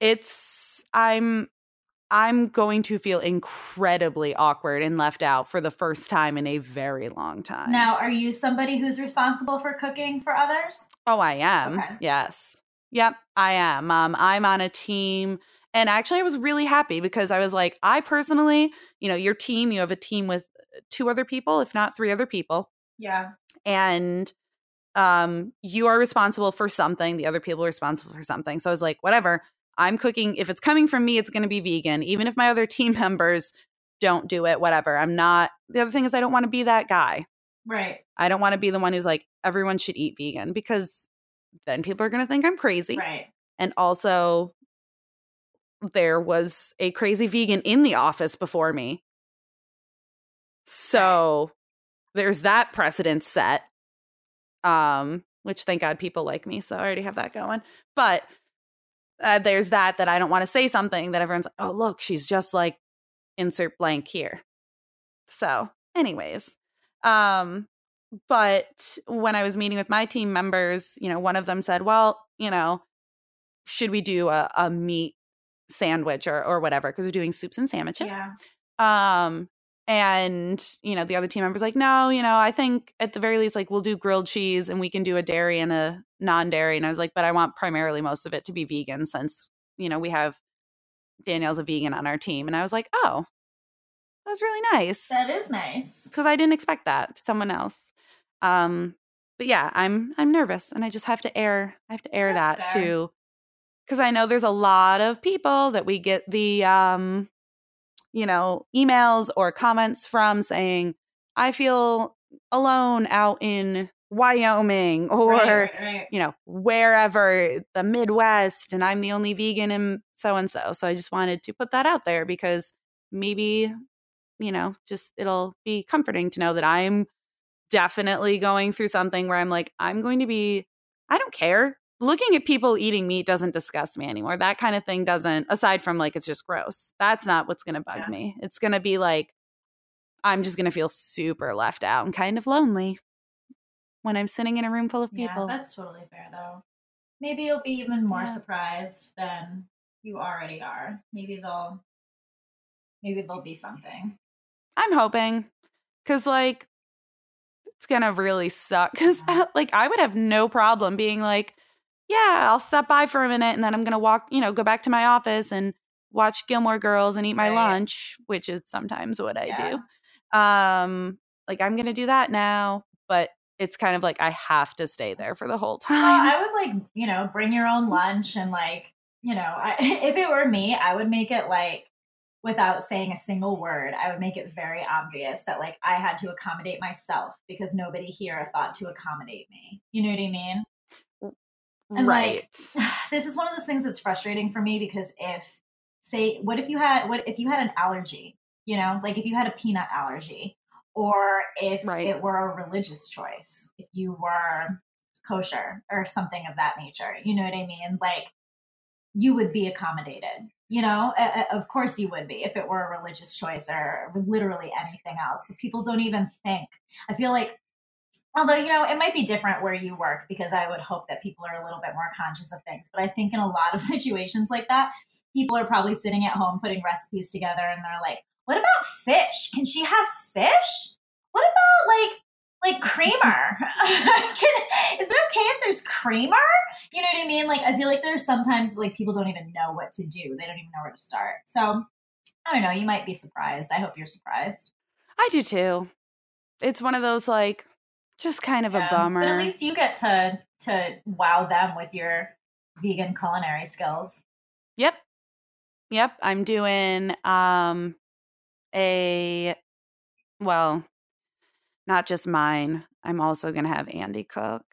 it's i'm i'm going to feel incredibly awkward and left out for the first time in a very long time Now, are you somebody who's responsible for cooking for others? oh i am Okay. yes yep i am um i'm on a team and actually i was really happy because i was like i personally you know your team you have a team with two other people if not three other people Yeah. and um you are responsible for something the other people are responsible for something so i was like whatever I'm cooking. If it's coming from me, it's going to be vegan. Even if my other team members don't do it, whatever. I'm not. The other thing is, I don't want to be that guy. Right. I don't want to be the one who's like, everyone should eat vegan because then people are going to think I'm crazy. Right. And also, there was a crazy vegan in the office before me. So there's that precedent set. Um, which thank God people like me, so I already have that going. But uh, there's that that I don't want to say something that everyone's like, oh look, she's just like insert blank here. So, anyways, um, but when I was meeting with my team members, you know, one of them said, well, you know, should we do a, a meat sandwich or or whatever because we're doing soups and sandwiches. Yeah. Um and you know the other team members like no you know i think at the very least like we'll do grilled cheese and we can do a dairy and a non-dairy and i was like but i want primarily most of it to be vegan since you know we have danielle's a vegan on our team and i was like oh that was really nice That is nice. because i didn't expect that to someone else um but yeah i'm i'm nervous and i just have to air i have to air That's that fair. to because i know there's a lot of people that we get the um you know emails or comments from saying i feel alone out in wyoming or right, right, you know wherever the midwest and i'm the only vegan in so and so so i just wanted to put that out there because maybe you know just it'll be comforting to know that i'm definitely going through something where i'm like i'm going to be i don't care looking at people eating meat doesn't disgust me anymore that kind of thing doesn't aside from like it's just gross that's not what's going to bug Yeah. me it's going to be like i'm just going to feel super left out and kind of lonely when i'm sitting in a room full of people Yeah, that's totally fair though. Maybe you'll be even more Yeah. surprised than you already are. Maybe they'll maybe there'll be something. I'm hoping because like it's gonna really suck because Yeah. like I would have no problem being like, yeah, I'll stop by for a minute and then I'm gonna walk, you know, go back to my office and watch Gilmore Girls and eat my Right. lunch, which is sometimes what I Yeah. do. Um, like I'm gonna do that now, but it's kind of like I have to stay there for the whole Well, time. I would like, you know, bring your own lunch and like, you know, I, if it were me, I would make it like without saying a single word, I would make it very obvious that like I had to accommodate myself because nobody here thought to accommodate me. You know what I mean? And, right. like, this is one of those things that's frustrating for me because if say what if you had what if you had an allergy you know like if you had a peanut allergy or if Right. it were a religious choice if you were kosher or something of that nature you know what i mean like you would be accommodated you know of course you would be if it were a religious choice or literally anything else but people don't even think i feel like although you know it might be different where you work because i would hope that people are a little bit more conscious of things. But i think in a lot of situations like that people are probably sitting at home putting recipes together and they're like what about fish? Can she have fish? What about like like creamer? Can, is it okay if there's creamer? You know what i mean? Like i feel like there's sometimes like people don't even know what to do. They don't even know where to start. So i don't know. You might be surprised. I hope you're surprised. I do too. It's one of those like just kind of Yeah, a bummer. But at least you get to to wow them with your vegan culinary skills. Yep. Yep. I'm doing um a well, not just mine. I'm also gonna have Andy cook.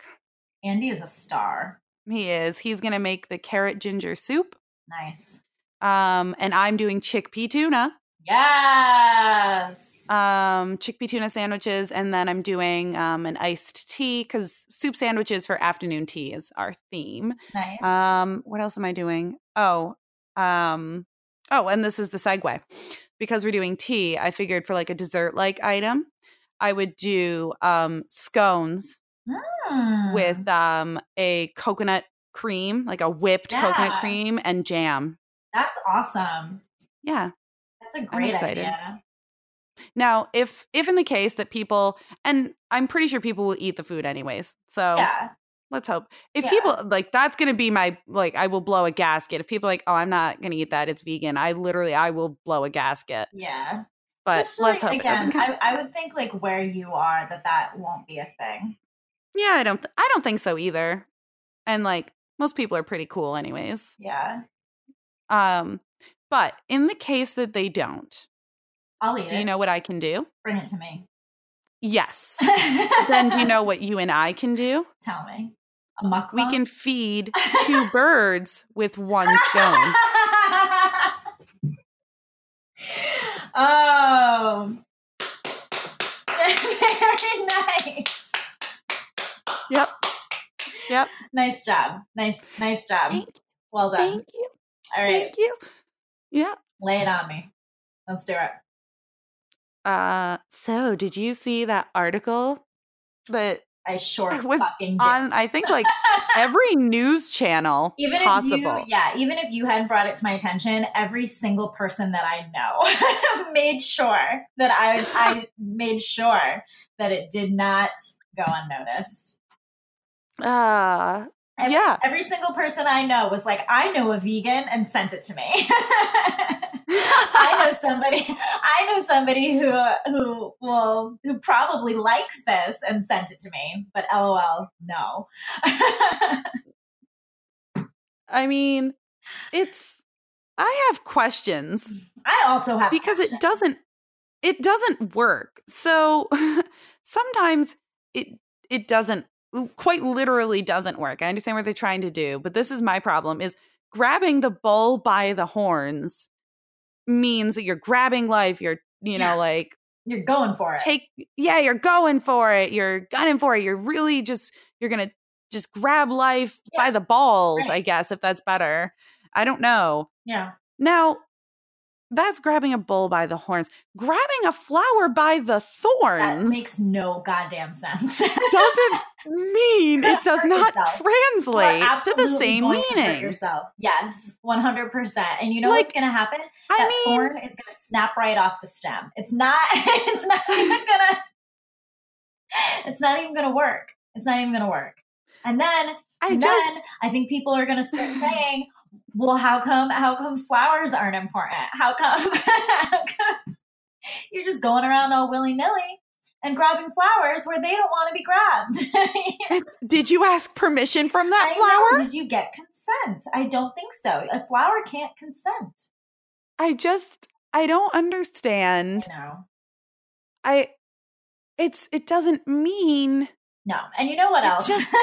Andy is a star. He is. He's gonna make the carrot ginger soup. Nice. Um, and I'm doing chickpea tuna. Yes. Um, chickpea tuna sandwiches, and then I'm doing um an iced tea because soup sandwiches for afternoon tea is our theme. nice. Um, what else am I doing? Oh, um, oh, and this is the segue because we're doing tea. I figured for like a dessert like item, I would do um scones Hmm. with um a coconut cream, like a whipped coconut cream and jam. that's awesome. Yeah. That's a great idea. Now, if if in the case that people and I'm pretty sure people will eat the food anyways. So Yeah. let's hope. If Yeah. people like that's going to be my like I will blow a gasket. If people like, "Oh, I'm not going to eat that. It's vegan." I literally I will blow a gasket. Yeah. But Especially, let's hope again. I, I would think like where you are that that won't be a thing. yeah, I don't th- I don't think so either. And like most people are pretty cool anyways. Yeah. Um, but in the case that they don't, I'll eat do it. you know what I can do? Bring it to me. Yes. then do you know what you and I can do? Tell me. A mukbang? We can feed two birds with one scone. oh. Very nice. Yep. Yep. Nice job. Nice, nice job. Well done. thank you. All right. Thank you. Yeah. Lay it on me. Let's do it. Uh so did you see that article that I sure It was on I think like every news channel even possible. if you yeah even if you hadn't brought it to my attention every single person that i know made sure that i i made sure that it did not go unnoticed uh every, yeah. every single person i know was like i know a vegan and sent it to me i know somebody i know somebody who who will who probably likes this and sent it to me but lol no I mean, it's I have questions i also have because it doesn't it doesn't work. So sometimes it it doesn't quite literally doesn't work. I understand what they're trying to do, but this is my problem is grabbing the bull by the horns means that you're grabbing life, you're you know Yeah. like you're going for it take yeah you're going for it you're gunning for it you're really just you're gonna just grab life by the balls right. i guess if that's better i don't know yeah now that's grabbing a bull by the horns grabbing a flower by the thorns. That makes no goddamn sense. It doesn't mean it does not yourself. translate to the same going to meaning yourself. Yes, one hundred percent. And you know Like, what's going to happen? i that mean thorn is going to snap right off the stem. It's not. It's not even gonna. It's not even gonna work. It's not even gonna work. And then, i and just then I think people are gonna start saying, "Well, how come? How come flowers aren't important? How come? how come you're just going around all willy nilly?" And grabbing flowers where they don't want to be grabbed. did you ask permission from that I know. flower Did you get consent? I don't think so. A flower can't consent. i just i don't understand know. I it's it doesn't mean No. And you know what It's else? just-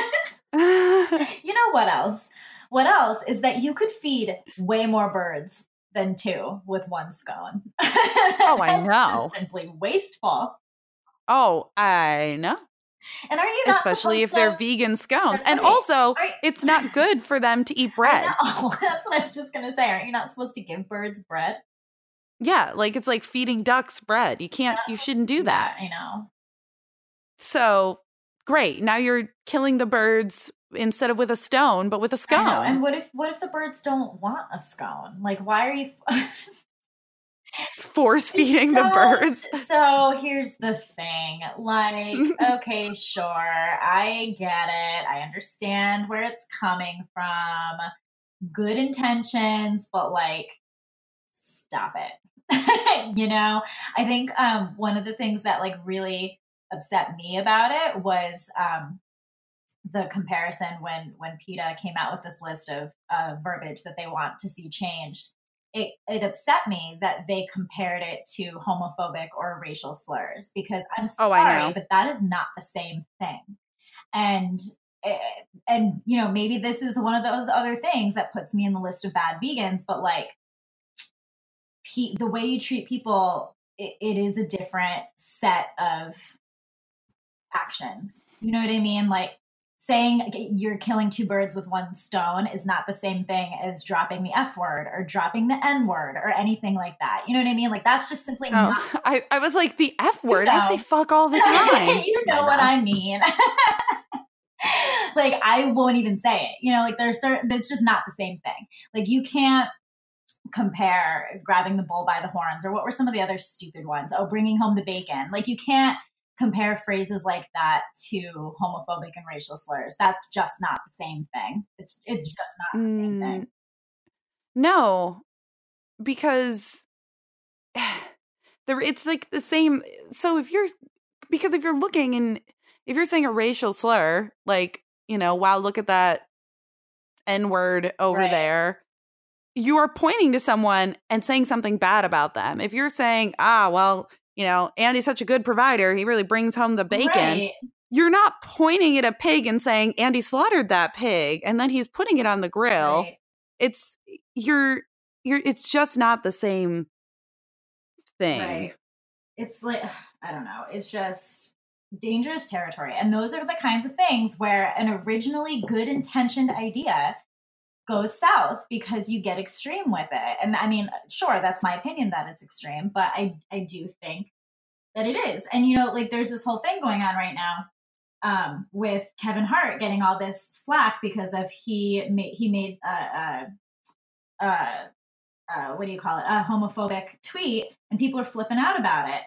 you know what else? What else is that you could feed way more birds than two with one scone. Oh, I know. simply wasteful. Oh, I know. And are you not Especially if they're vegan scones. And also, Right. it's not good for them to eat bread. That's what I was just gonna say. Aren't you not supposed to give birds bread? Yeah, like it's like feeding ducks bread. You can't you shouldn't do that. I know. So, great. Now you're killing the birds instead of with a stone, but with a scone. And what if what if the birds don't want a scone? Like, why are you? Force feeding the birds. So here's the thing. Like, okay, sure, I get it. I understand where it's coming from. Good intentions, but like, stop it. you know, I think um, one of the things that like really upset me about it was um, the comparison when when PETA came out with this list of uh, verbiage that they want to see changed. It, it upset me that they compared it to homophobic or racial slurs because I'm Oh, sorry, know. but that is not the same thing. And eh, and you know maybe this is one of those other things that puts me in the list of bad vegans, but like pe- the way you treat people, it, it is a different set of actions. You know what I mean? Like saying you're killing two birds with one stone is not the same thing as dropping the F word or dropping the N word or anything like that. You know what I mean? Like that's just simply oh, not. Oh, I, I was like the F word. I say fuck all the time. you know what I mean. like I won't even say it. You know, like there's certain it's just not the same thing. Like you can't compare grabbing the bull by the horns or what were some of the other stupid ones? Oh, bringing home the bacon. Like you can't compare phrases like that to homophobic and racial slurs. That's just not the same thing. It's it's just not the same thing. Mm, No, because there it's like the same. So if you're because if you're looking and if you're saying a racial slur, like you know, wow, look at that n word over Right. there. you are pointing to someone and saying something bad about them. If you're saying, ah, well, you know, Andy's such a good provider, he really brings home the bacon. Right. You're not pointing at a pig and saying Andy slaughtered that pig and then he's putting it on the grill. Right. It's you're you're it's just not the same thing. Right. It's like I don't know. It's just dangerous territory. And those are the kinds of things where an originally good intentioned idea goes south because you get extreme with it. And I mean, sure, that's my opinion that it's extreme, but I I do think that it is. And you know, like there's this whole thing going on right now um, with Kevin Hart getting all this flack because of he made he made a, a, a, a what do you call it a homophobic tweet, and people are flipping out about it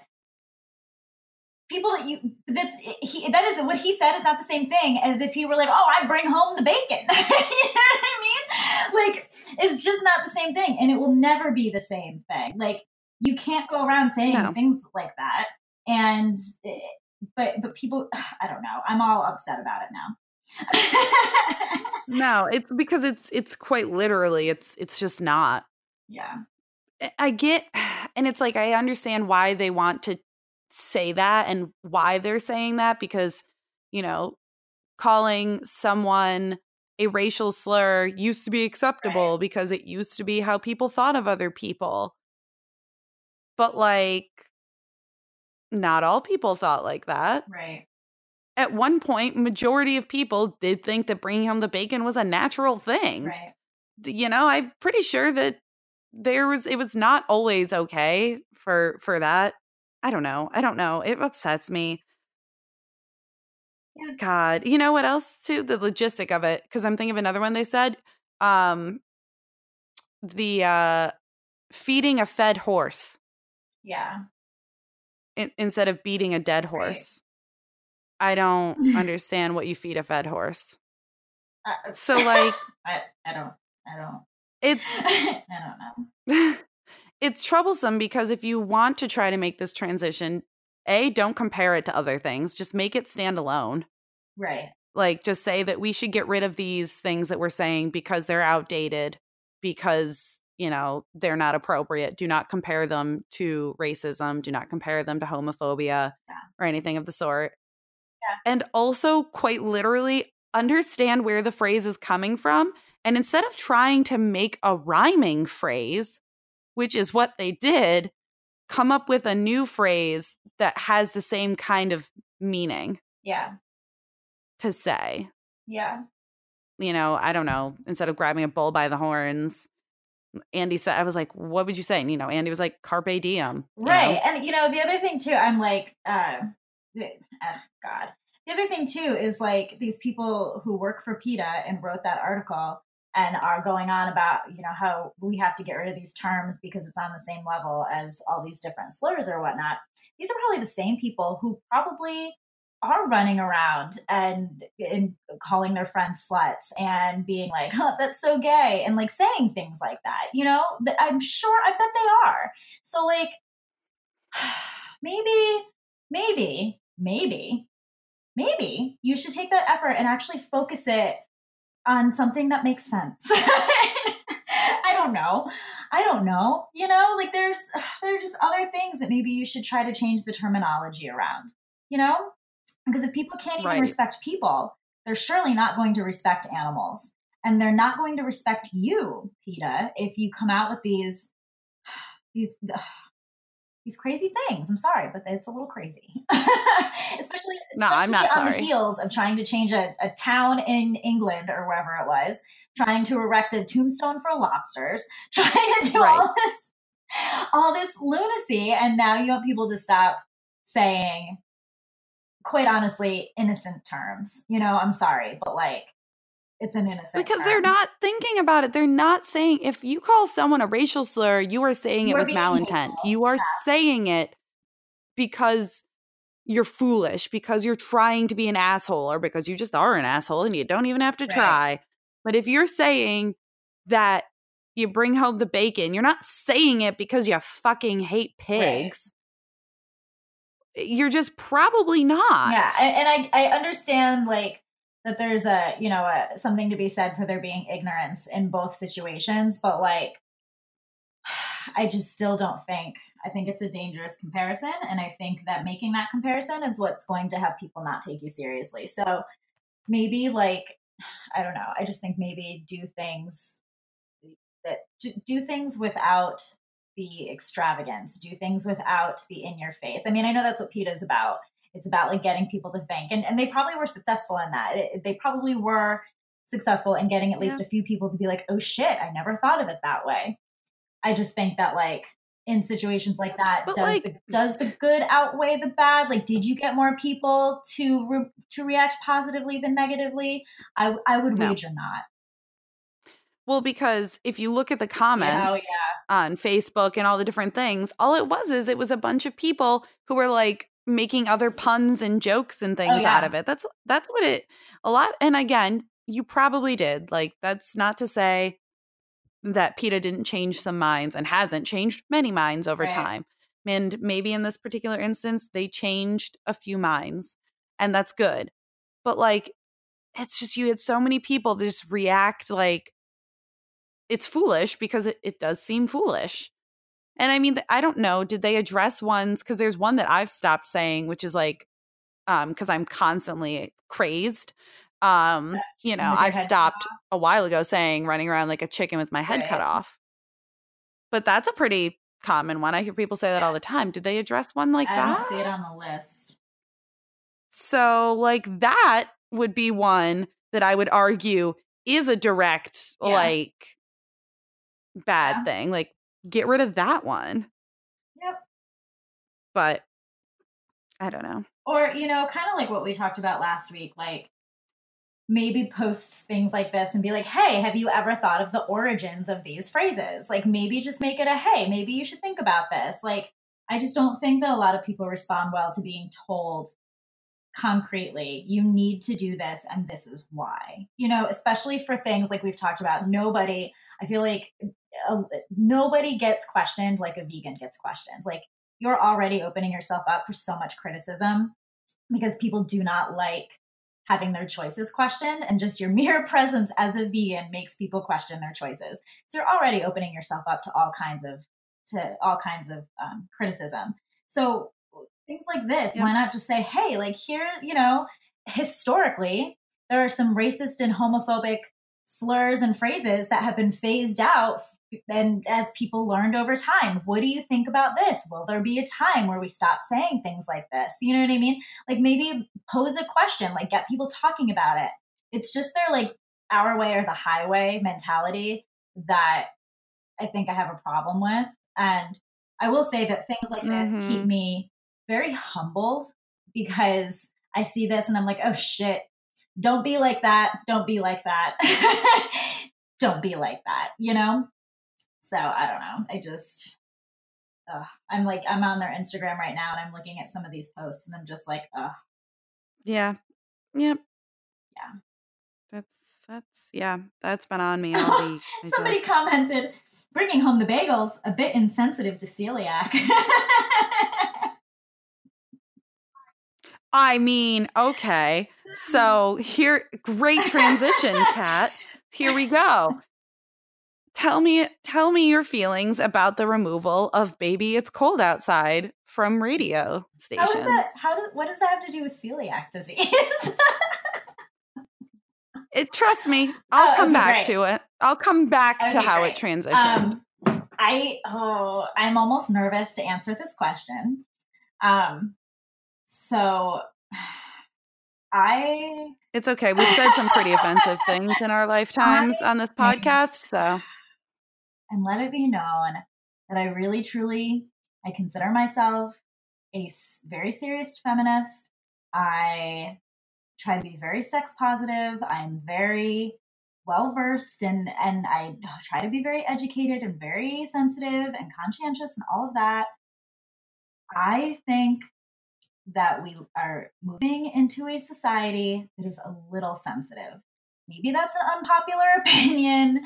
people that you that's he that is what he said is not the same thing as if he were like oh i bring home the bacon. You know what i mean? Like it's just not the same thing and it will never be the same thing. Like you can't go around saying No. things like that and eh, but but people i don't know. I'm all upset about it now. No, it's because it's it's quite literally it's it's just not. yeah. I- I get and it's like I understand why they want to say that and why they're saying that because you know calling someone a racial slur used to be acceptable because it used to be how people thought of other people. But like not all people thought like that. Right. At one point majority of people did think that bringing home the bacon was a natural thing. Right. You know i'm pretty sure that there was it was not always okay for for that i don't know i don't know it upsets me. Yeah. god you know what else too the logistic of it because i'm thinking of another one they said um the uh feeding a fed horse. Yeah. In, instead of beating a dead Right. horse. I don't understand what you feed a fed horse. Uh, so like I, I don't i don't. It's i don't know it's troublesome because if you want to try to make this transition, A, don't compare it to other things, just make it stand alone. right Like, just say that we should get rid of these things that we're saying because they're outdated, because, you know, they're not appropriate. Do not compare them to racism, do not compare them to homophobia Yeah. or anything of the sort. Yeah. And also, quite literally, understand where the phrase is coming from. And instead of trying to make a rhyming phrase, which is what they did, come up with a new phrase that has the same kind of meaning yeah to say. yeah You know, I don't know, instead of grabbing a bull by the horns, Andy said, I was like, what would you say? And, you know, Andy was like, carpe diem. you know? Right. And you know, the other thing too, I'm like, uh, uh, God. The other thing too is like these people who work for PETA and wrote that article and are going on about, you know, how we have to get rid of these terms because it's on the same level as all these different slurs or whatnot. These are probably the same people who probably are running around and, and calling their friends sluts and being like, huh, that's so gay, and like saying things like that. You know, I'm sure, I bet they are. So, like, maybe, maybe, maybe, maybe you should take that effort and actually focus it on something that makes sense. I don't know. I don't know. You know, like there's there's just other things that maybe you should try to change the terminology around. You know? Because if people can't even Right. respect people, they're surely not going to respect animals. And they're not going to respect you, PETA, if you come out with these these these crazy things. I'm sorry, but it's a little crazy. especially No, I'm not on sorry. the heels of trying to change a, a town in England or wherever it was, trying to erect a tombstone for lobsters, trying to do Right. all this all this lunacy, and now you want people to stop saying quite honestly innocent terms. You know, I'm sorry, but like it's an innocent Because they're not thinking about it. They're not saying, if you call someone a racial slur, you are saying You it are with malintent. hateful. You are saying it because you're foolish, because you're trying to be an asshole, or because you just are an asshole and you don't even have to Right. try. But if you're saying that you bring home the bacon, you're not saying it because you fucking hate pigs. You're just probably not. Yeah, and, and I I understand like that there's a you know a, something to be said for there being ignorance in both situations but like i just still don't think i think it's a dangerous comparison and i think that making that comparison is what's going to have people not take you seriously. So maybe like i don't know i just think maybe do things that do things without the extravagance do things without the in your face. I mean i know that's what PETA is about it's about like getting people to think, and and they probably were successful in that. It, they probably were successful in getting at least yeah. a few people to be like, oh shit, I never thought of it that way. I just think that like in situations like that, but does like, the, does the good outweigh the bad? Like, did you get more people to re- to react positively than negatively? I I would no. wager not. Well, because if you look at the comments oh, yeah. on Facebook and all the different things, all it was is it was a bunch of people who were like, making other puns and jokes and oh, things oh, yeah. out of it. That's that's what it a lot and again, you probably did. Like that's not to say that PETA didn't change some minds and hasn't changed many minds over right. time. And maybe in this particular instance they changed a few minds and that's good. But like it's just you had so many people that just react like it's foolish because it, it does seem foolish. And I mean, I don't know. Did they address ones? Because there's one that I've stopped saying, which is like, um, because I'm constantly crazed. Um, you know, I've stopped a while ago saying running around like a chicken with my head right. cut off. But that's a pretty common one. I hear people say that yeah. all the time. Did they address one like I that? I don't see it on the list. So, like that would be one that I would argue is a direct, yeah. like, bad yeah. thing. Like, get rid of that one. Yep. But I don't know. Or, you know, kind of like what we talked about last week, like maybe post things like this and be like, hey, have you ever thought of the origins of these phrases? Like maybe just make it a hey, maybe you should think about this. Like, I just don't think that a lot of people respond well to being told concretely, you need to do this and this is why. You know, especially for things like we've talked about, nobody, I feel like uh, nobody gets questioned like a vegan gets questioned. Like you're already opening yourself up for so much criticism because people do not like having their choices questioned and just your mere presence as a vegan makes people question their choices so you're already opening yourself up to all kinds of to all kinds of um, criticism so things like this yeah. why not just say hey like here you know historically there are some racist and homophobic slurs and phrases that have been phased out and as people learned over time what do you think about this? Will there be a time where we stop saying things like this? You know what i mean? Like maybe pose a question like get people talking about it. It's just their like our way or the highway mentality that i think i have a problem with. And i will say that things like this mm-hmm. keep me very humbled because i see this and i'm like oh shit. Don't be like that. Don't be like that. Don't be like that you know so I don't know. I just, uh, I'm like, I'm on their Instagram right now and I'm looking at some of these posts and I'm just like, ugh. Yeah. Yep. Yeah. That's, that's, yeah, that's been on me all week. Somebody just... commented, bringing home the bagels, a bit insensitive to celiac. I mean, okay. So here, great transition, Katt. Here we go tell me tell me your feelings about the removal of baby it's cold outside from radio stations how, is that, how does what does that have to do with celiac disease? It trust me i'll oh, come okay, back right. to it. I'll come back okay, to how great. it transitioned. Um, i oh i'm almost nervous to answer this question. Um so i it's okay. We've said some pretty offensive things in our lifetimes I, on this podcast so and let it be known that I really truly I consider myself a very serious feminist. I try to be very sex positive. I'm very well versed and and I try to be very educated and very sensitive and conscientious and all of that. I think that we are moving into a society that is a little sensitive. Maybe that's an unpopular opinion,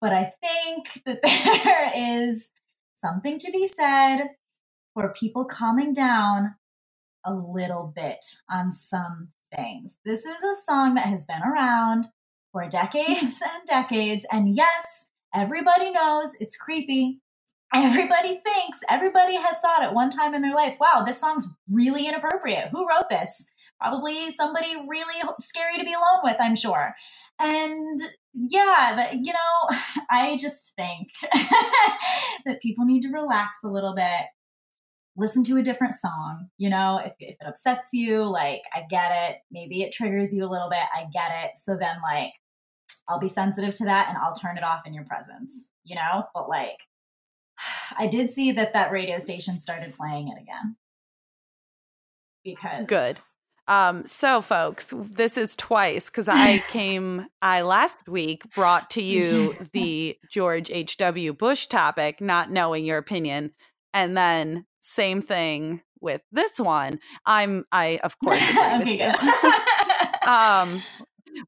but I think that there is something to be said for people calming down a little bit on some things. This is a song that has been around for decades and decades. And yes, everybody knows it's creepy. Everybody thinks, everybody has thought at one time in their life, wow, this song's really inappropriate. Who wrote this? Probably somebody really scary to be alone with, I'm sure. And yeah, but, you know, I just think that people need to relax a little bit listen to a different song. You know, if, if it upsets you, like, I get it. Maybe it triggers you a little bit. I get it. So then, like, I'll be sensitive to that and I'll turn it off in your presence, you know? But like, I did see that that radio station started playing it again. Because. Good. Um, so folks, this is twice because I came, I last week brought to you the George H.W. Bush topic, not knowing your opinion. And then same thing with this one. I'm, I, of course, agree with you. um,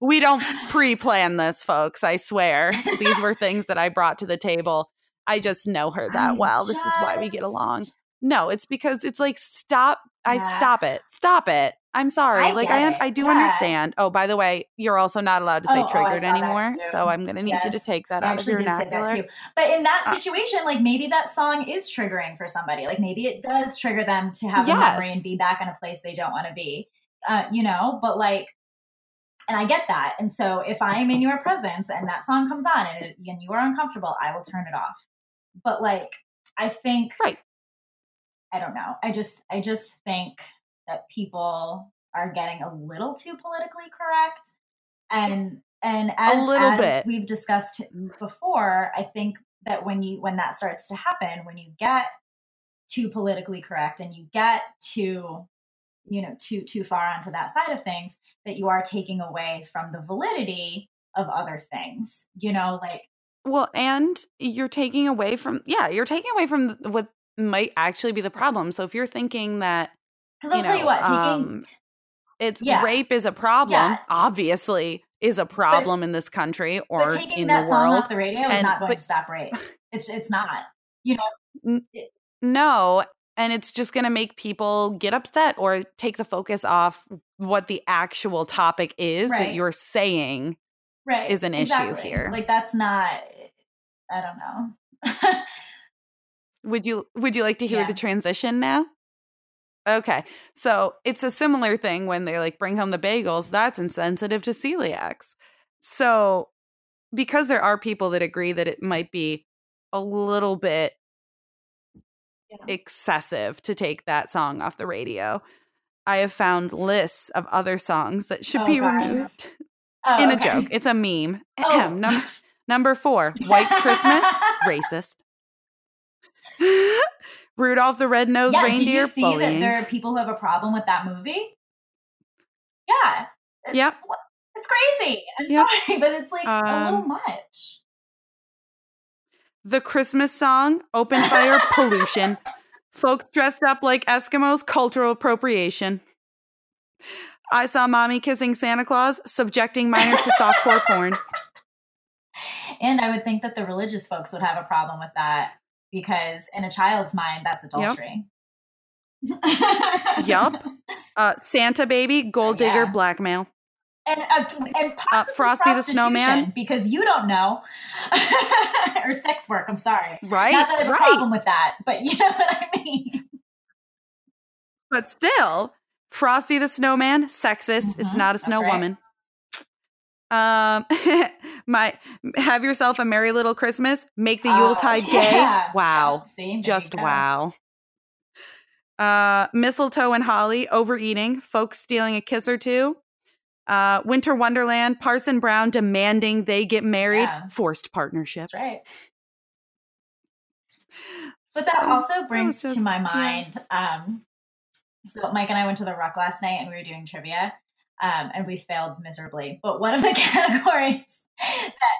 we don't pre-plan this, folks. I swear. These were things that I brought to the table. I just know her that I'm well. Just... This is why we get along. No, it's because it's like stop. I stop it. Stop it. I'm sorry. I like I I do yeah. understand. Oh, by the way, you're also not allowed to say oh, oh triggered oh, anymore. So I'm going to need yes. you to take that I out of your vernacular. But in that uh situation, like maybe that song is triggering for somebody. Like maybe it does trigger them to have yes. a memory and be back in a place they don't want to be. Uh, you know, but like and I get that. And so if I'm in your presence and that song comes on and, it, and you are uncomfortable, I will turn it off. But like, I think, right. I don't know. I just, I just think that people are getting a little too politically correct. And, and as, a little as bit. we've discussed before, I think that when you, when that starts to happen, when you get too politically correct and you get too you know too too far onto that side of things that you are taking away from the validity of other things you know like well and you're taking away from yeah you're taking away from what might actually be the problem so if you're thinking that because i'll know, tell you what taking um, it's yeah. rape is a problem yeah. obviously is a problem but, in this country or in the world off the radio and, is not going but, to stop rape it's it's not you know it, no and it's just going to make people get upset or take the focus off what the actual topic is right. that you're saying right. is an exactly. issue here. Like that's not I don't know. would you would you like to hear yeah. the transition now? Okay. So, it's a similar thing when they like bring home the bagels, that's insensitive to celiacs. So, because there are people that agree that it might be a little bit excessive to take that song off the radio. I have found lists of other songs that should oh, be God. removed. Oh, in a okay. joke. It's a meme. Oh. Num- number four, White Christmas, racist. Rudolph the Red-Nosed yeah, Reindeer. Did you see bullying. that there are people who have a problem with that movie? Yeah. It's, yep. It's crazy. I'm yep. sorry, but it's like um, a little um, much. The Christmas song, Open Fire Pollution. Folks dressed up like Eskimos, cultural appropriation. I saw mommy kissing Santa Claus, subjecting minors to softcore porn. And I would think that the religious folks would have a problem with that because, in a child's mind, that's adultery. Yep. yep. Uh, Santa baby, gold digger, yeah. blackmail and uh, and uh, Frosty the Snowman because you don't know or sex work. I'm sorry, right? Not that I have right. a problem with that, but you know what I mean. But still, Frosty the Snowman, sexist. Mm-hmm. It's not a snow right. woman. Um, my have yourself a merry little Christmas. Make the oh, Yuletide yeah. gay. Wow, See, just wow. Uh, mistletoe and holly, overeating, folks stealing a kiss or two. Uh, Winter Wonderland, Parson Brown demanding they get married, yeah. forced partnership. That's right. But that also brings just, to my mind. Yeah. Um, so Mike and I went to the Rock last night, and we were doing trivia, um, and we failed miserably. But one of the categories that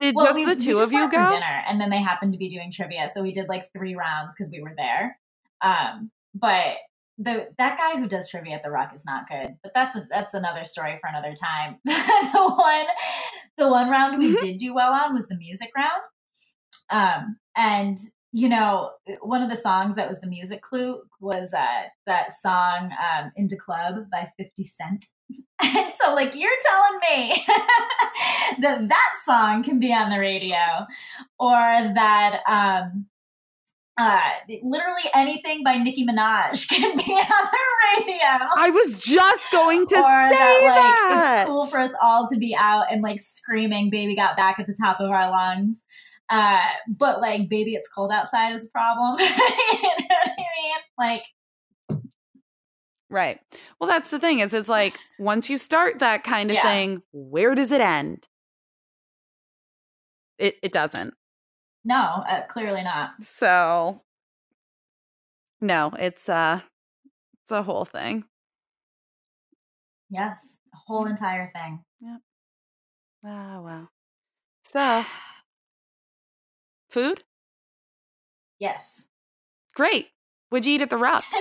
did well, just we, the two of you go dinner, and then they happened to be doing trivia, so we did like three rounds because we were there. Um, but the that guy who does trivia at the Rock is not good, but that's a, that's another story for another time. the one the one round we mm-hmm. did do well on was the music round, um, and you know, one of the songs that was the music clue was uh, that song um, "In da Club" by Fifty Cent. and so, like, you're telling me that that song can be on the radio, or that um, uh, literally anything by Nicki Minaj can be on the radio. I was just going to or say that, like, that. It's cool for us all to be out and like screaming "Baby Got Back" at the top of our lungs. Uh, but like, baby, it's cold outside is a problem. you know what I mean? Like, Right. Well, that's the thing is it's like once you start that kind of Yeah. thing, where does it end? It it doesn't. no, uh, clearly not. So no, it's uh it's a whole thing. Yes, a whole entire thing. Yep. Ah, well. So, food? Yes. Great. What'd you eat at the Rock?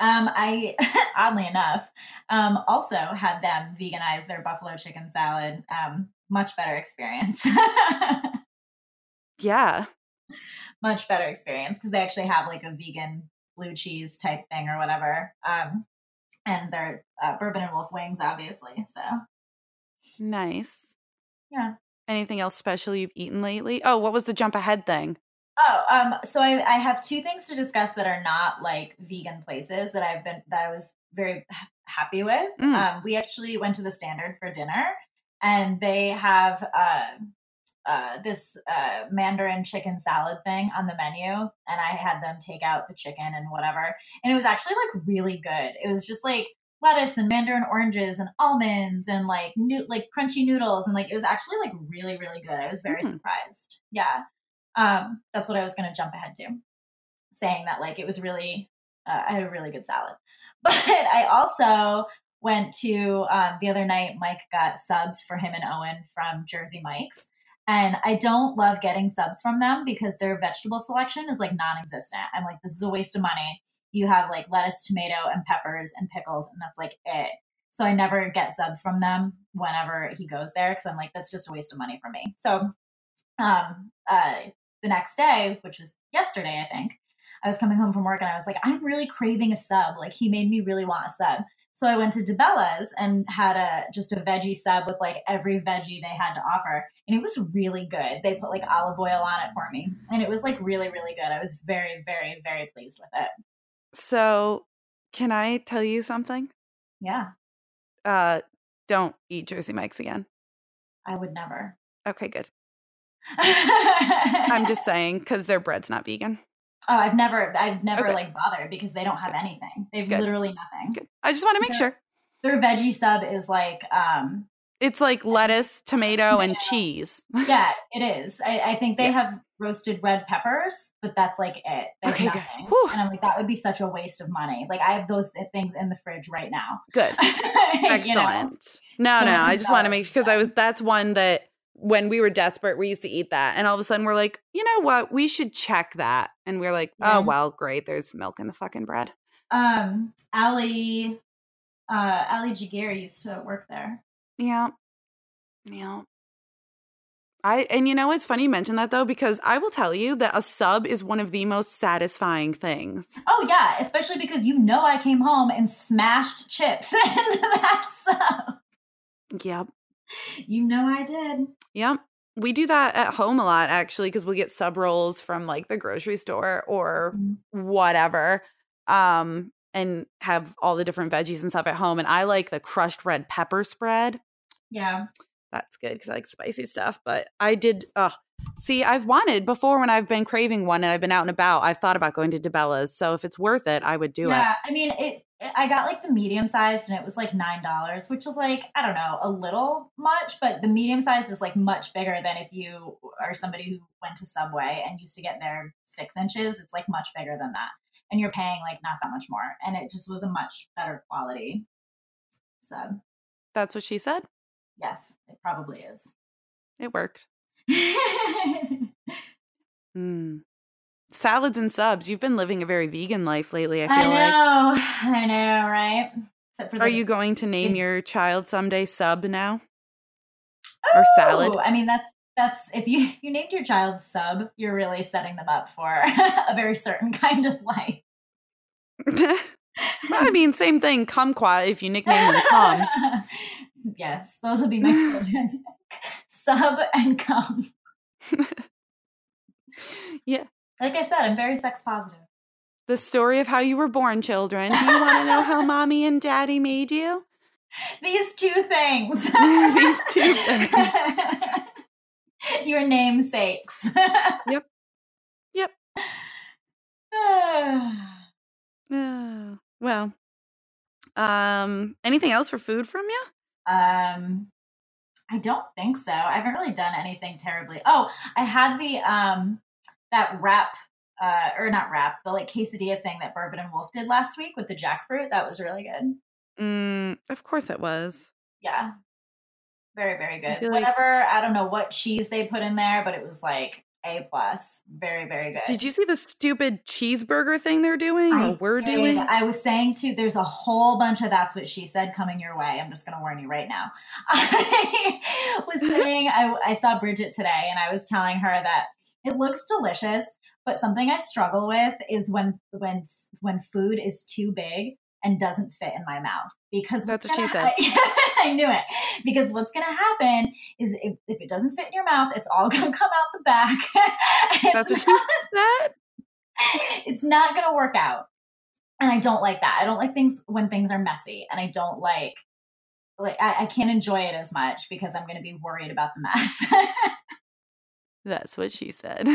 Um, I oddly enough um, also had them veganize their buffalo chicken salad. Um, much better experience. yeah. much better experience because they actually have like a vegan blue cheese type thing or whatever. Um, and they're uh, bourbon and wolf wings, obviously. So Nice. Yeah. Anything else special you've eaten lately? Oh, what was the jump ahead thing? Oh, um, so I, I have two things to discuss that are not like vegan places that I've been that I was very happy with. Mm. Um, we actually went to the Standard for dinner, and they have uh, uh, this uh, Mandarin chicken salad thing on the menu, and I had them take out the chicken and whatever, and it was actually like really good. It was just like lettuce and mandarin oranges and almonds and like new like crunchy noodles and like it was actually like really really good. I was very Mm. surprised. Yeah um, that's what I was going to jump ahead to, saying that like it was really, uh, I had a really good salad. But I also went to um, the other night. Mike got subs for him and Owen from Jersey Mike's, and I don't love getting subs from them because their vegetable selection is like non-existent. I'm like, this is a waste of money. You have like lettuce, tomato, and peppers and pickles, and that's like it. So I never get subs from them whenever he goes there because I'm like, that's just a waste of money for me. So um, uh, the next day, which was yesterday, I think, I was coming home from work and I was like, I'm really craving a sub. Like he made me really want a sub. So I went to DeBella's and had a just a veggie sub with like every veggie they had to offer. And it was really good. They put like olive oil on it for me. And it was like really, really good. I was very, very, very pleased with it. So, can I tell you something? Yeah. Uh don't eat Jersey Mike's again. I would never. Okay, good. I'm just saying cuz their bread's not vegan. Oh, I've never I've never Okay. like bothered because they don't have anything. They've Good. literally nothing. Good. I just want to make Yeah. sure. Their veggie sub is like um It's like lettuce, tomato, and cheese. yeah, it is. I, I think they Yeah. have roasted red peppers, but that's like it. There's Okay, good. nothing. And I'm like, that would be such a waste of money. Like I have those things in the fridge right now. Good. You know? Excellent. No, So no, I just want to make sure because I was that's one that when we were desperate, we used to eat that, and all of a sudden we're like, you know what, we should check that, and we're like, Yeah. oh well, great, there's milk in the fucking bread. Um, Ali, uh, Ali Jagir used to work there. Yeah, yeah. I and you know it's funny you mention that though because I will tell you that a sub is one of the most satisfying things. Oh yeah, especially because you know I came home and smashed chips into that sub. Yep, You know I did. yep. We do that at home a lot actually because we'll get sub rolls from like the grocery store or Mhm. whatever um and have all the different veggies and stuff at home and i like the crushed red pepper spread Yeah. That's good because i like spicy stuff but i did uh see i've wanted before when i've been craving one and i've been out and about i've thought about going to debella's so if it's worth it i would do it. yeah, I mean it. I got like the medium sized, and it was like nine dollars, which is like I don't know, a little much, but the medium size is like much bigger than if you are somebody who went to Subway and used to get their six inches. It's like much bigger than that, and you're paying like not that much more, and it just was a much better quality sub. that's what she said Yes, it probably is. it worked mm. salads and subs you've been living a very vegan life lately i feel I like know, I know, right? Except for the are you going to name your child someday sub now or salad Oh, I mean, that's That's if you if you named your child Sub, you're really setting them up for a very certain kind of life. I mean, same thing. Kumquat if you nickname them Cum. Yes, those would be my children. Sub and come. yeah. Like I said, I'm very sex positive. The story of how you were born, children. Do you want to know how mommy and daddy made you? These two things. These two things. Your namesakes. yep. Yep. Uh, well, um, anything else for food from you? Um, I don't think so. I haven't really done anything terribly. Oh, I had the um that wrap uh or not wrap, the like quesadilla thing that Bourbon and Wolf did last week with the jackfruit. That was really good. Mm, of course it was. Yeah. Very, very good. like- Whatever, I don't know what cheese they put in there, but it was like A plus. Very, very good. Did you see the stupid cheeseburger thing they're doing I we're did. doing? I was saying too, there's a whole bunch of that's what she said coming your way. I'm just going to warn you right now. I was saying, I, I saw Bridget today and I was telling her that it looks delicious, but something I struggle with is when, when, when food is too big and doesn't fit in my mouth because That's what she gonna- I knew it because what's going to happen is if, if it doesn't fit in your mouth, it's all going to come out the back. That's what she said. it's not going to work out. And I don't like that. I don't like things when things are messy, and I don't like like I, I can't enjoy it as much because I'm going to be worried about the mess. That's what she said.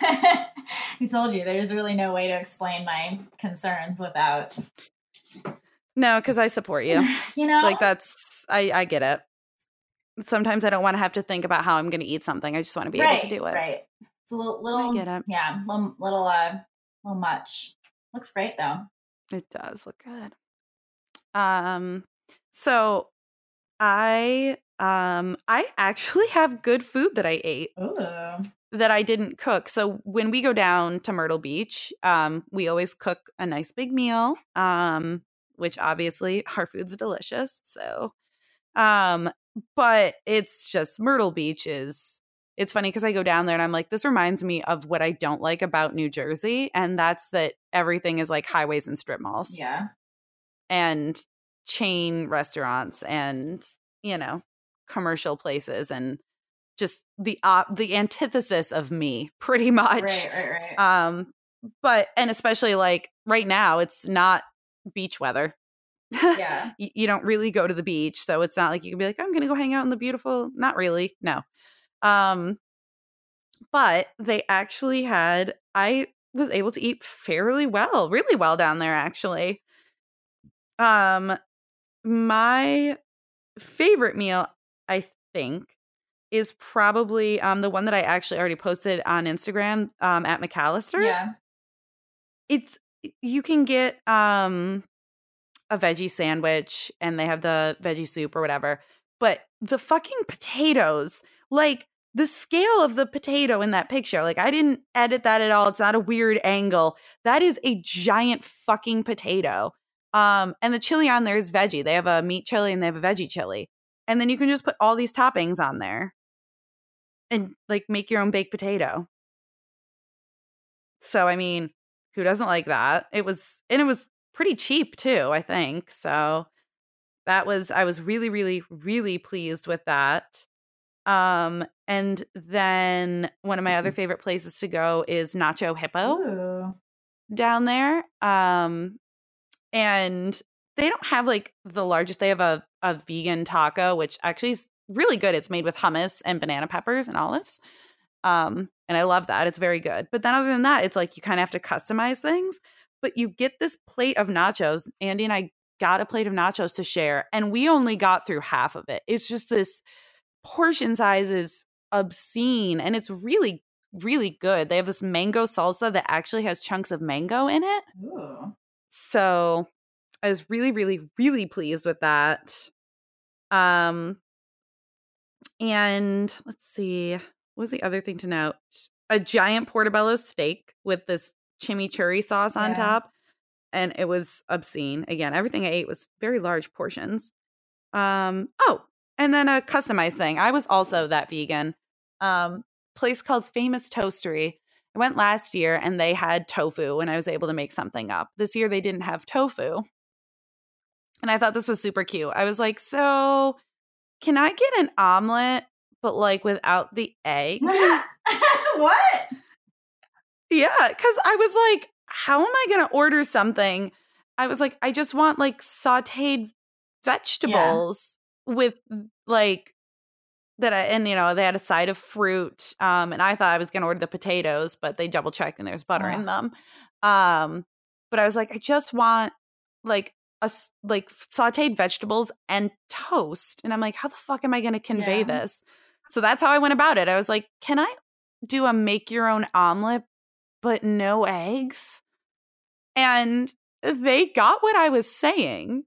I told you there's really no way to explain my concerns without No, because I support you. you know Like that's I I get it. Sometimes I don't want to have to think about how I'm going to eat something. I just want to be right, able to do it. Right. It's a little, little get it. yeah, little, little, uh, little much. Looks great though. It does look good. Um so I um I actually have good food that I ate Ooh. that I didn't cook. So when we go down to Myrtle Beach, um we always cook a nice big meal. Um which obviously our food's delicious. So um but it's just Myrtle Beach is it's funny because I go down there and I'm like, this reminds me of what I don't like about New Jersey, and that's that everything is like highways and strip malls Yeah. and chain restaurants and you know commercial places and just the op- the antithesis of me pretty much Right. Right. Right. um but and especially like right now it's not beach weather yeah. you, you don't really go to the beach so it's not like you can be like i'm gonna go hang out in the beautiful not really no um but they actually had i was able to eat fairly well really well down there actually um my favorite meal i think is probably um the one that i actually already posted on instagram um at McAlister's Yeah. it's you can get um a veggie sandwich and they have the veggie soup or whatever but the fucking potatoes like the scale of the potato in that picture like i didn't edit that at all it's not a weird angle that is a giant fucking potato um and the chili on there is veggie. They have a meat chili and they have a veggie chili. And then you can just put all these toppings on there and like make your own baked potato. So i mean who doesn't like that? It was and it was pretty cheap too i think. So that was i was really really really pleased with that. Um and then one of my other favorite places to go is nacho hippo Ooh. down there. Um and they don't have like the largest they have a, a vegan taco which actually is really good. It's made with hummus and banana peppers and olives um and i love that. It's very good. But then other than that it's like you kind of have to customize things but you get this plate of nachos. Andy and i got a plate of nachos to share and we only got through half of it. It's just this portion size is obscene and it's really really good. They have this mango salsa that actually has chunks of mango in it. Ooh. So I was really, really, really pleased with that. Um, and let's see, what was the other thing to note? A giant portobello steak with this chimichurri sauce on Yeah. top, and it was obscene. Again, everything I ate was very large portions. Um, oh, and then a customized thing. I was also that vegan. Um, place called Famous Toastery. I went last year and they had tofu and I was able to make something up. This year they didn't have tofu. And I thought this was super cute. I was like, so can I get an omelet, but like without the egg? what? Yeah, because I was like, how am I going to order something? I was like, I just want like sauteed vegetables yeah. with like that I, and you know they had a side of fruit um and i thought i was going to order the potatoes but they double checked and there's butter in them. Um but i was like i just want like a like sauteed vegetables and toast and i'm like how the fuck am i going to convey yeah. this? So that's how i went about it. I was like can i do a make your own omelet but no eggs? And they got what i was saying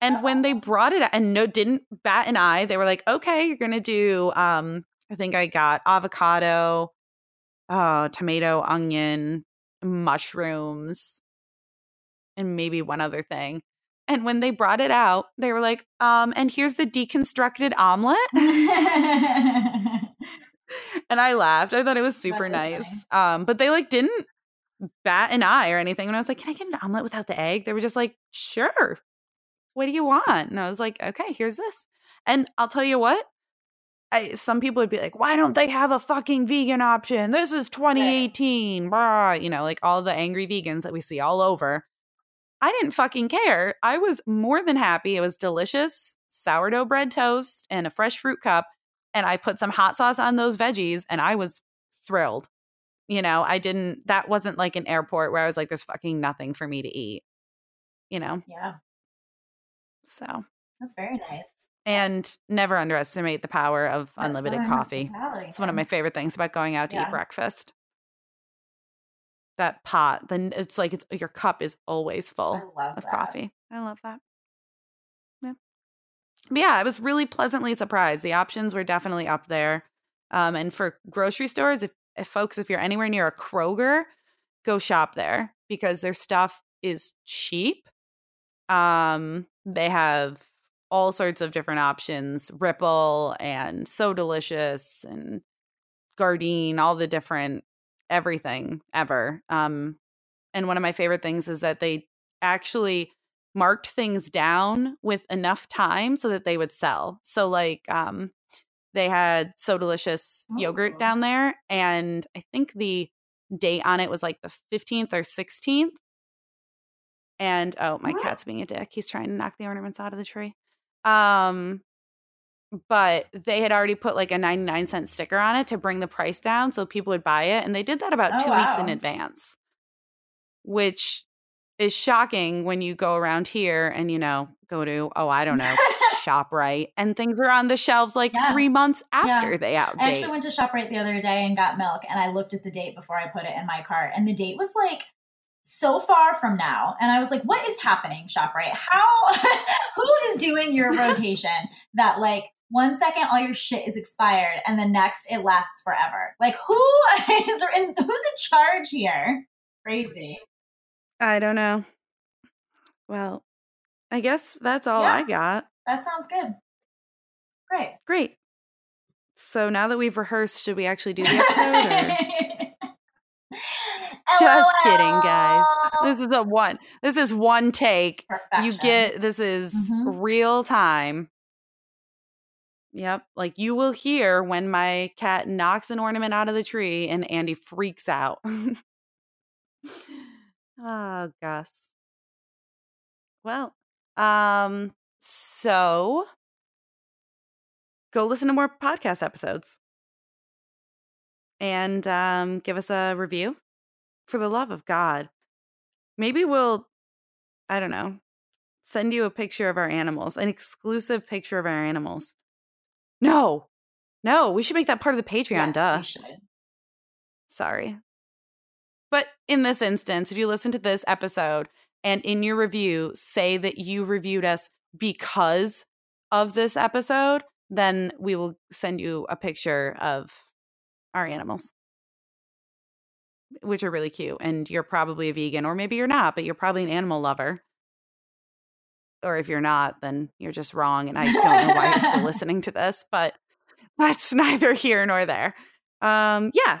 and when they brought it out and no didn't bat an eye, they were like, "Okay, you're going to do um I think I got avocado, uh tomato, onion, mushrooms, and maybe one other thing." And when they brought it out, they were like, um, and here's the deconstructed omelet. and I laughed. I thought it was super nice. Um, but they like didn't bat an eye or anything. And I was like, can I get an omelet without the egg? They were just like, sure what do you want? And I was like, okay, here's this. And I'll tell you what, I, some people would be like, why don't they have a fucking vegan option? This is 2018, blah, you know, like all the angry vegans that we see all over. I didn't fucking care. I was more than happy. It was delicious sourdough bread toast and a fresh fruit cup. And I put some hot sauce on those veggies and I was thrilled. You know, I didn't, that wasn't like an airport where I was like, there's fucking nothing for me to eat. You know? Yeah. So that's very nice. And never underestimate the power of that's unlimited coffee. It's one of my favorite things about going out to yeah. eat breakfast. That pot, then it's like it's your cup is always full of that. coffee. I love that. Yeah. But yeah, I was really pleasantly surprised. The options were definitely up there. Um, and for grocery stores, if, if folks, if you're anywhere near a Kroger, go shop there because their stuff is cheap. Um, they have all sorts of different options Ripple and So Delicious and Gardein, all the different everything ever. Um, and one of my favorite things is that they actually marked things down with enough time so that they would sell. So, like, um, they had So Delicious yogurt oh. down there, and I think the date on it was like the 15th or 16th. And oh, my what? cat's being a dick. He's trying to knock the ornaments out of the tree. Um, but they had already put like a 99 cent sticker on it to bring the price down so people would buy it. And they did that about oh, two wow. weeks in advance, which is shocking when you go around here and, you know, go to, oh, I don't know, ShopRite and things are on the shelves like yeah. three months after yeah. they outdate. I actually went to ShopRite the other day and got milk and I looked at the date before I put it in my cart and the date was like so far from now. And I was like, what is happening, ShopRite? How, who is doing your rotation that like one second all your shit is expired and the next it lasts forever? Like who is in, who's in charge here? Crazy. I don't know. Well, I guess that's all yeah, I got. That sounds good. Great. Great. So now that we've rehearsed, should we actually do the episode? Just kidding, guys. This is a one. This is one take. Perfection. You get this is mm-hmm. real time. Yep. Like you will hear when my cat knocks an ornament out of the tree and Andy freaks out. oh, Gus. Well, um, so go listen to more podcast episodes and um, give us a review for the love of God. Maybe we'll, I don't know, send you a picture of our animals, an exclusive picture of our animals. No, no, we should make that part of the Patreon. Yes, duh. Sorry. But in this instance, if you listen to this episode and in your review say that you reviewed us because of this episode, then we will send you a picture of our animals which are really cute. And you're probably a vegan, or maybe you're not, but you're probably an animal lover. Or if you're not, then you're just wrong. And I don't know why you're still listening to this, but that's neither here nor there. Um, yeah.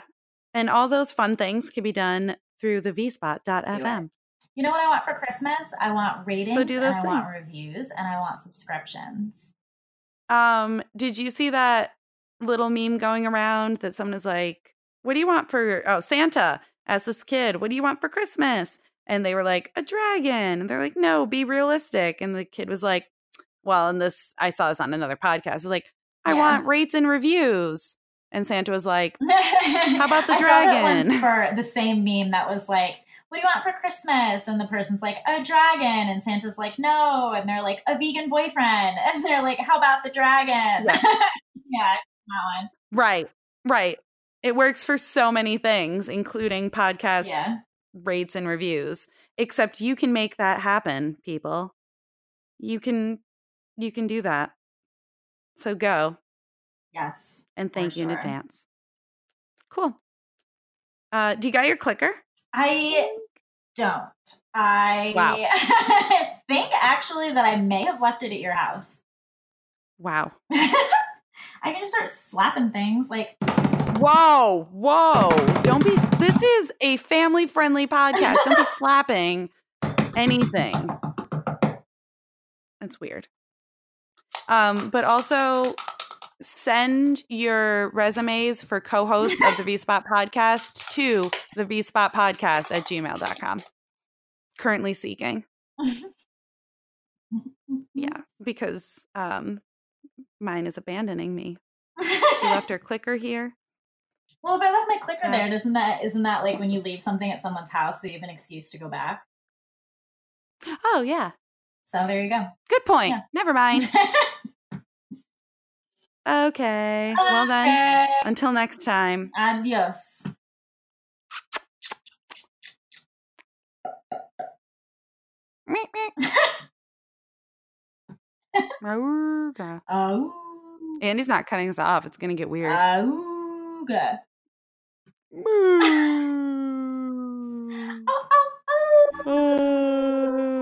And all those fun things can be done through the vspot.fm. You know what I want for Christmas? I want ratings, so do those and I want reviews, and I want subscriptions. Um, did you see that little meme going around that someone is like, What do you want for oh Santa asked this kid, What do you want for Christmas? And they were like, A dragon. And they're like, No, be realistic. And the kid was like, Well, and this I saw this on another podcast. It's like, I Yeah. want rates and reviews. And Santa was like, How about the I saw that dragon? for the same meme that was like, "What do you want for Christmas?" And the person's like, "A dragon," and Santa's like, "No," and they're like, "A vegan boyfriend," and they're like, "How about the dragon?" Yeah. yeah, that one. Right, right. It works for so many things, including podcasts, Yeah. rates, and reviews. Except you can make that happen, people. You can you can do that. So go Yes. and thank you in advance. Cool. Uh, do you got your clicker? I don't. I Wow. think actually that I may have left it at your house. Wow. I can just start slapping things like Whoa, whoa. Don't be this is a family friendly podcast. Don't be slapping anything. That's weird. Um, but also send your resumes for co-host of the V-Spot podcast to the V-Spot podcast at gmail.com. Currently seeking. Yeah, because um mine is abandoning me. She left her clicker here. Well, if I left my clicker Yeah. there, doesn't that isn't that like when you leave something at someone's house, so you have an excuse to go back? Oh yeah. So there you go. Good point. Yeah. Never mind. Okay. Well then, until next time. Adios. Okay. Auga. Andy's not cutting us off. It's gonna get weird. Oh. Moo. Oh, oh, oh. Uh.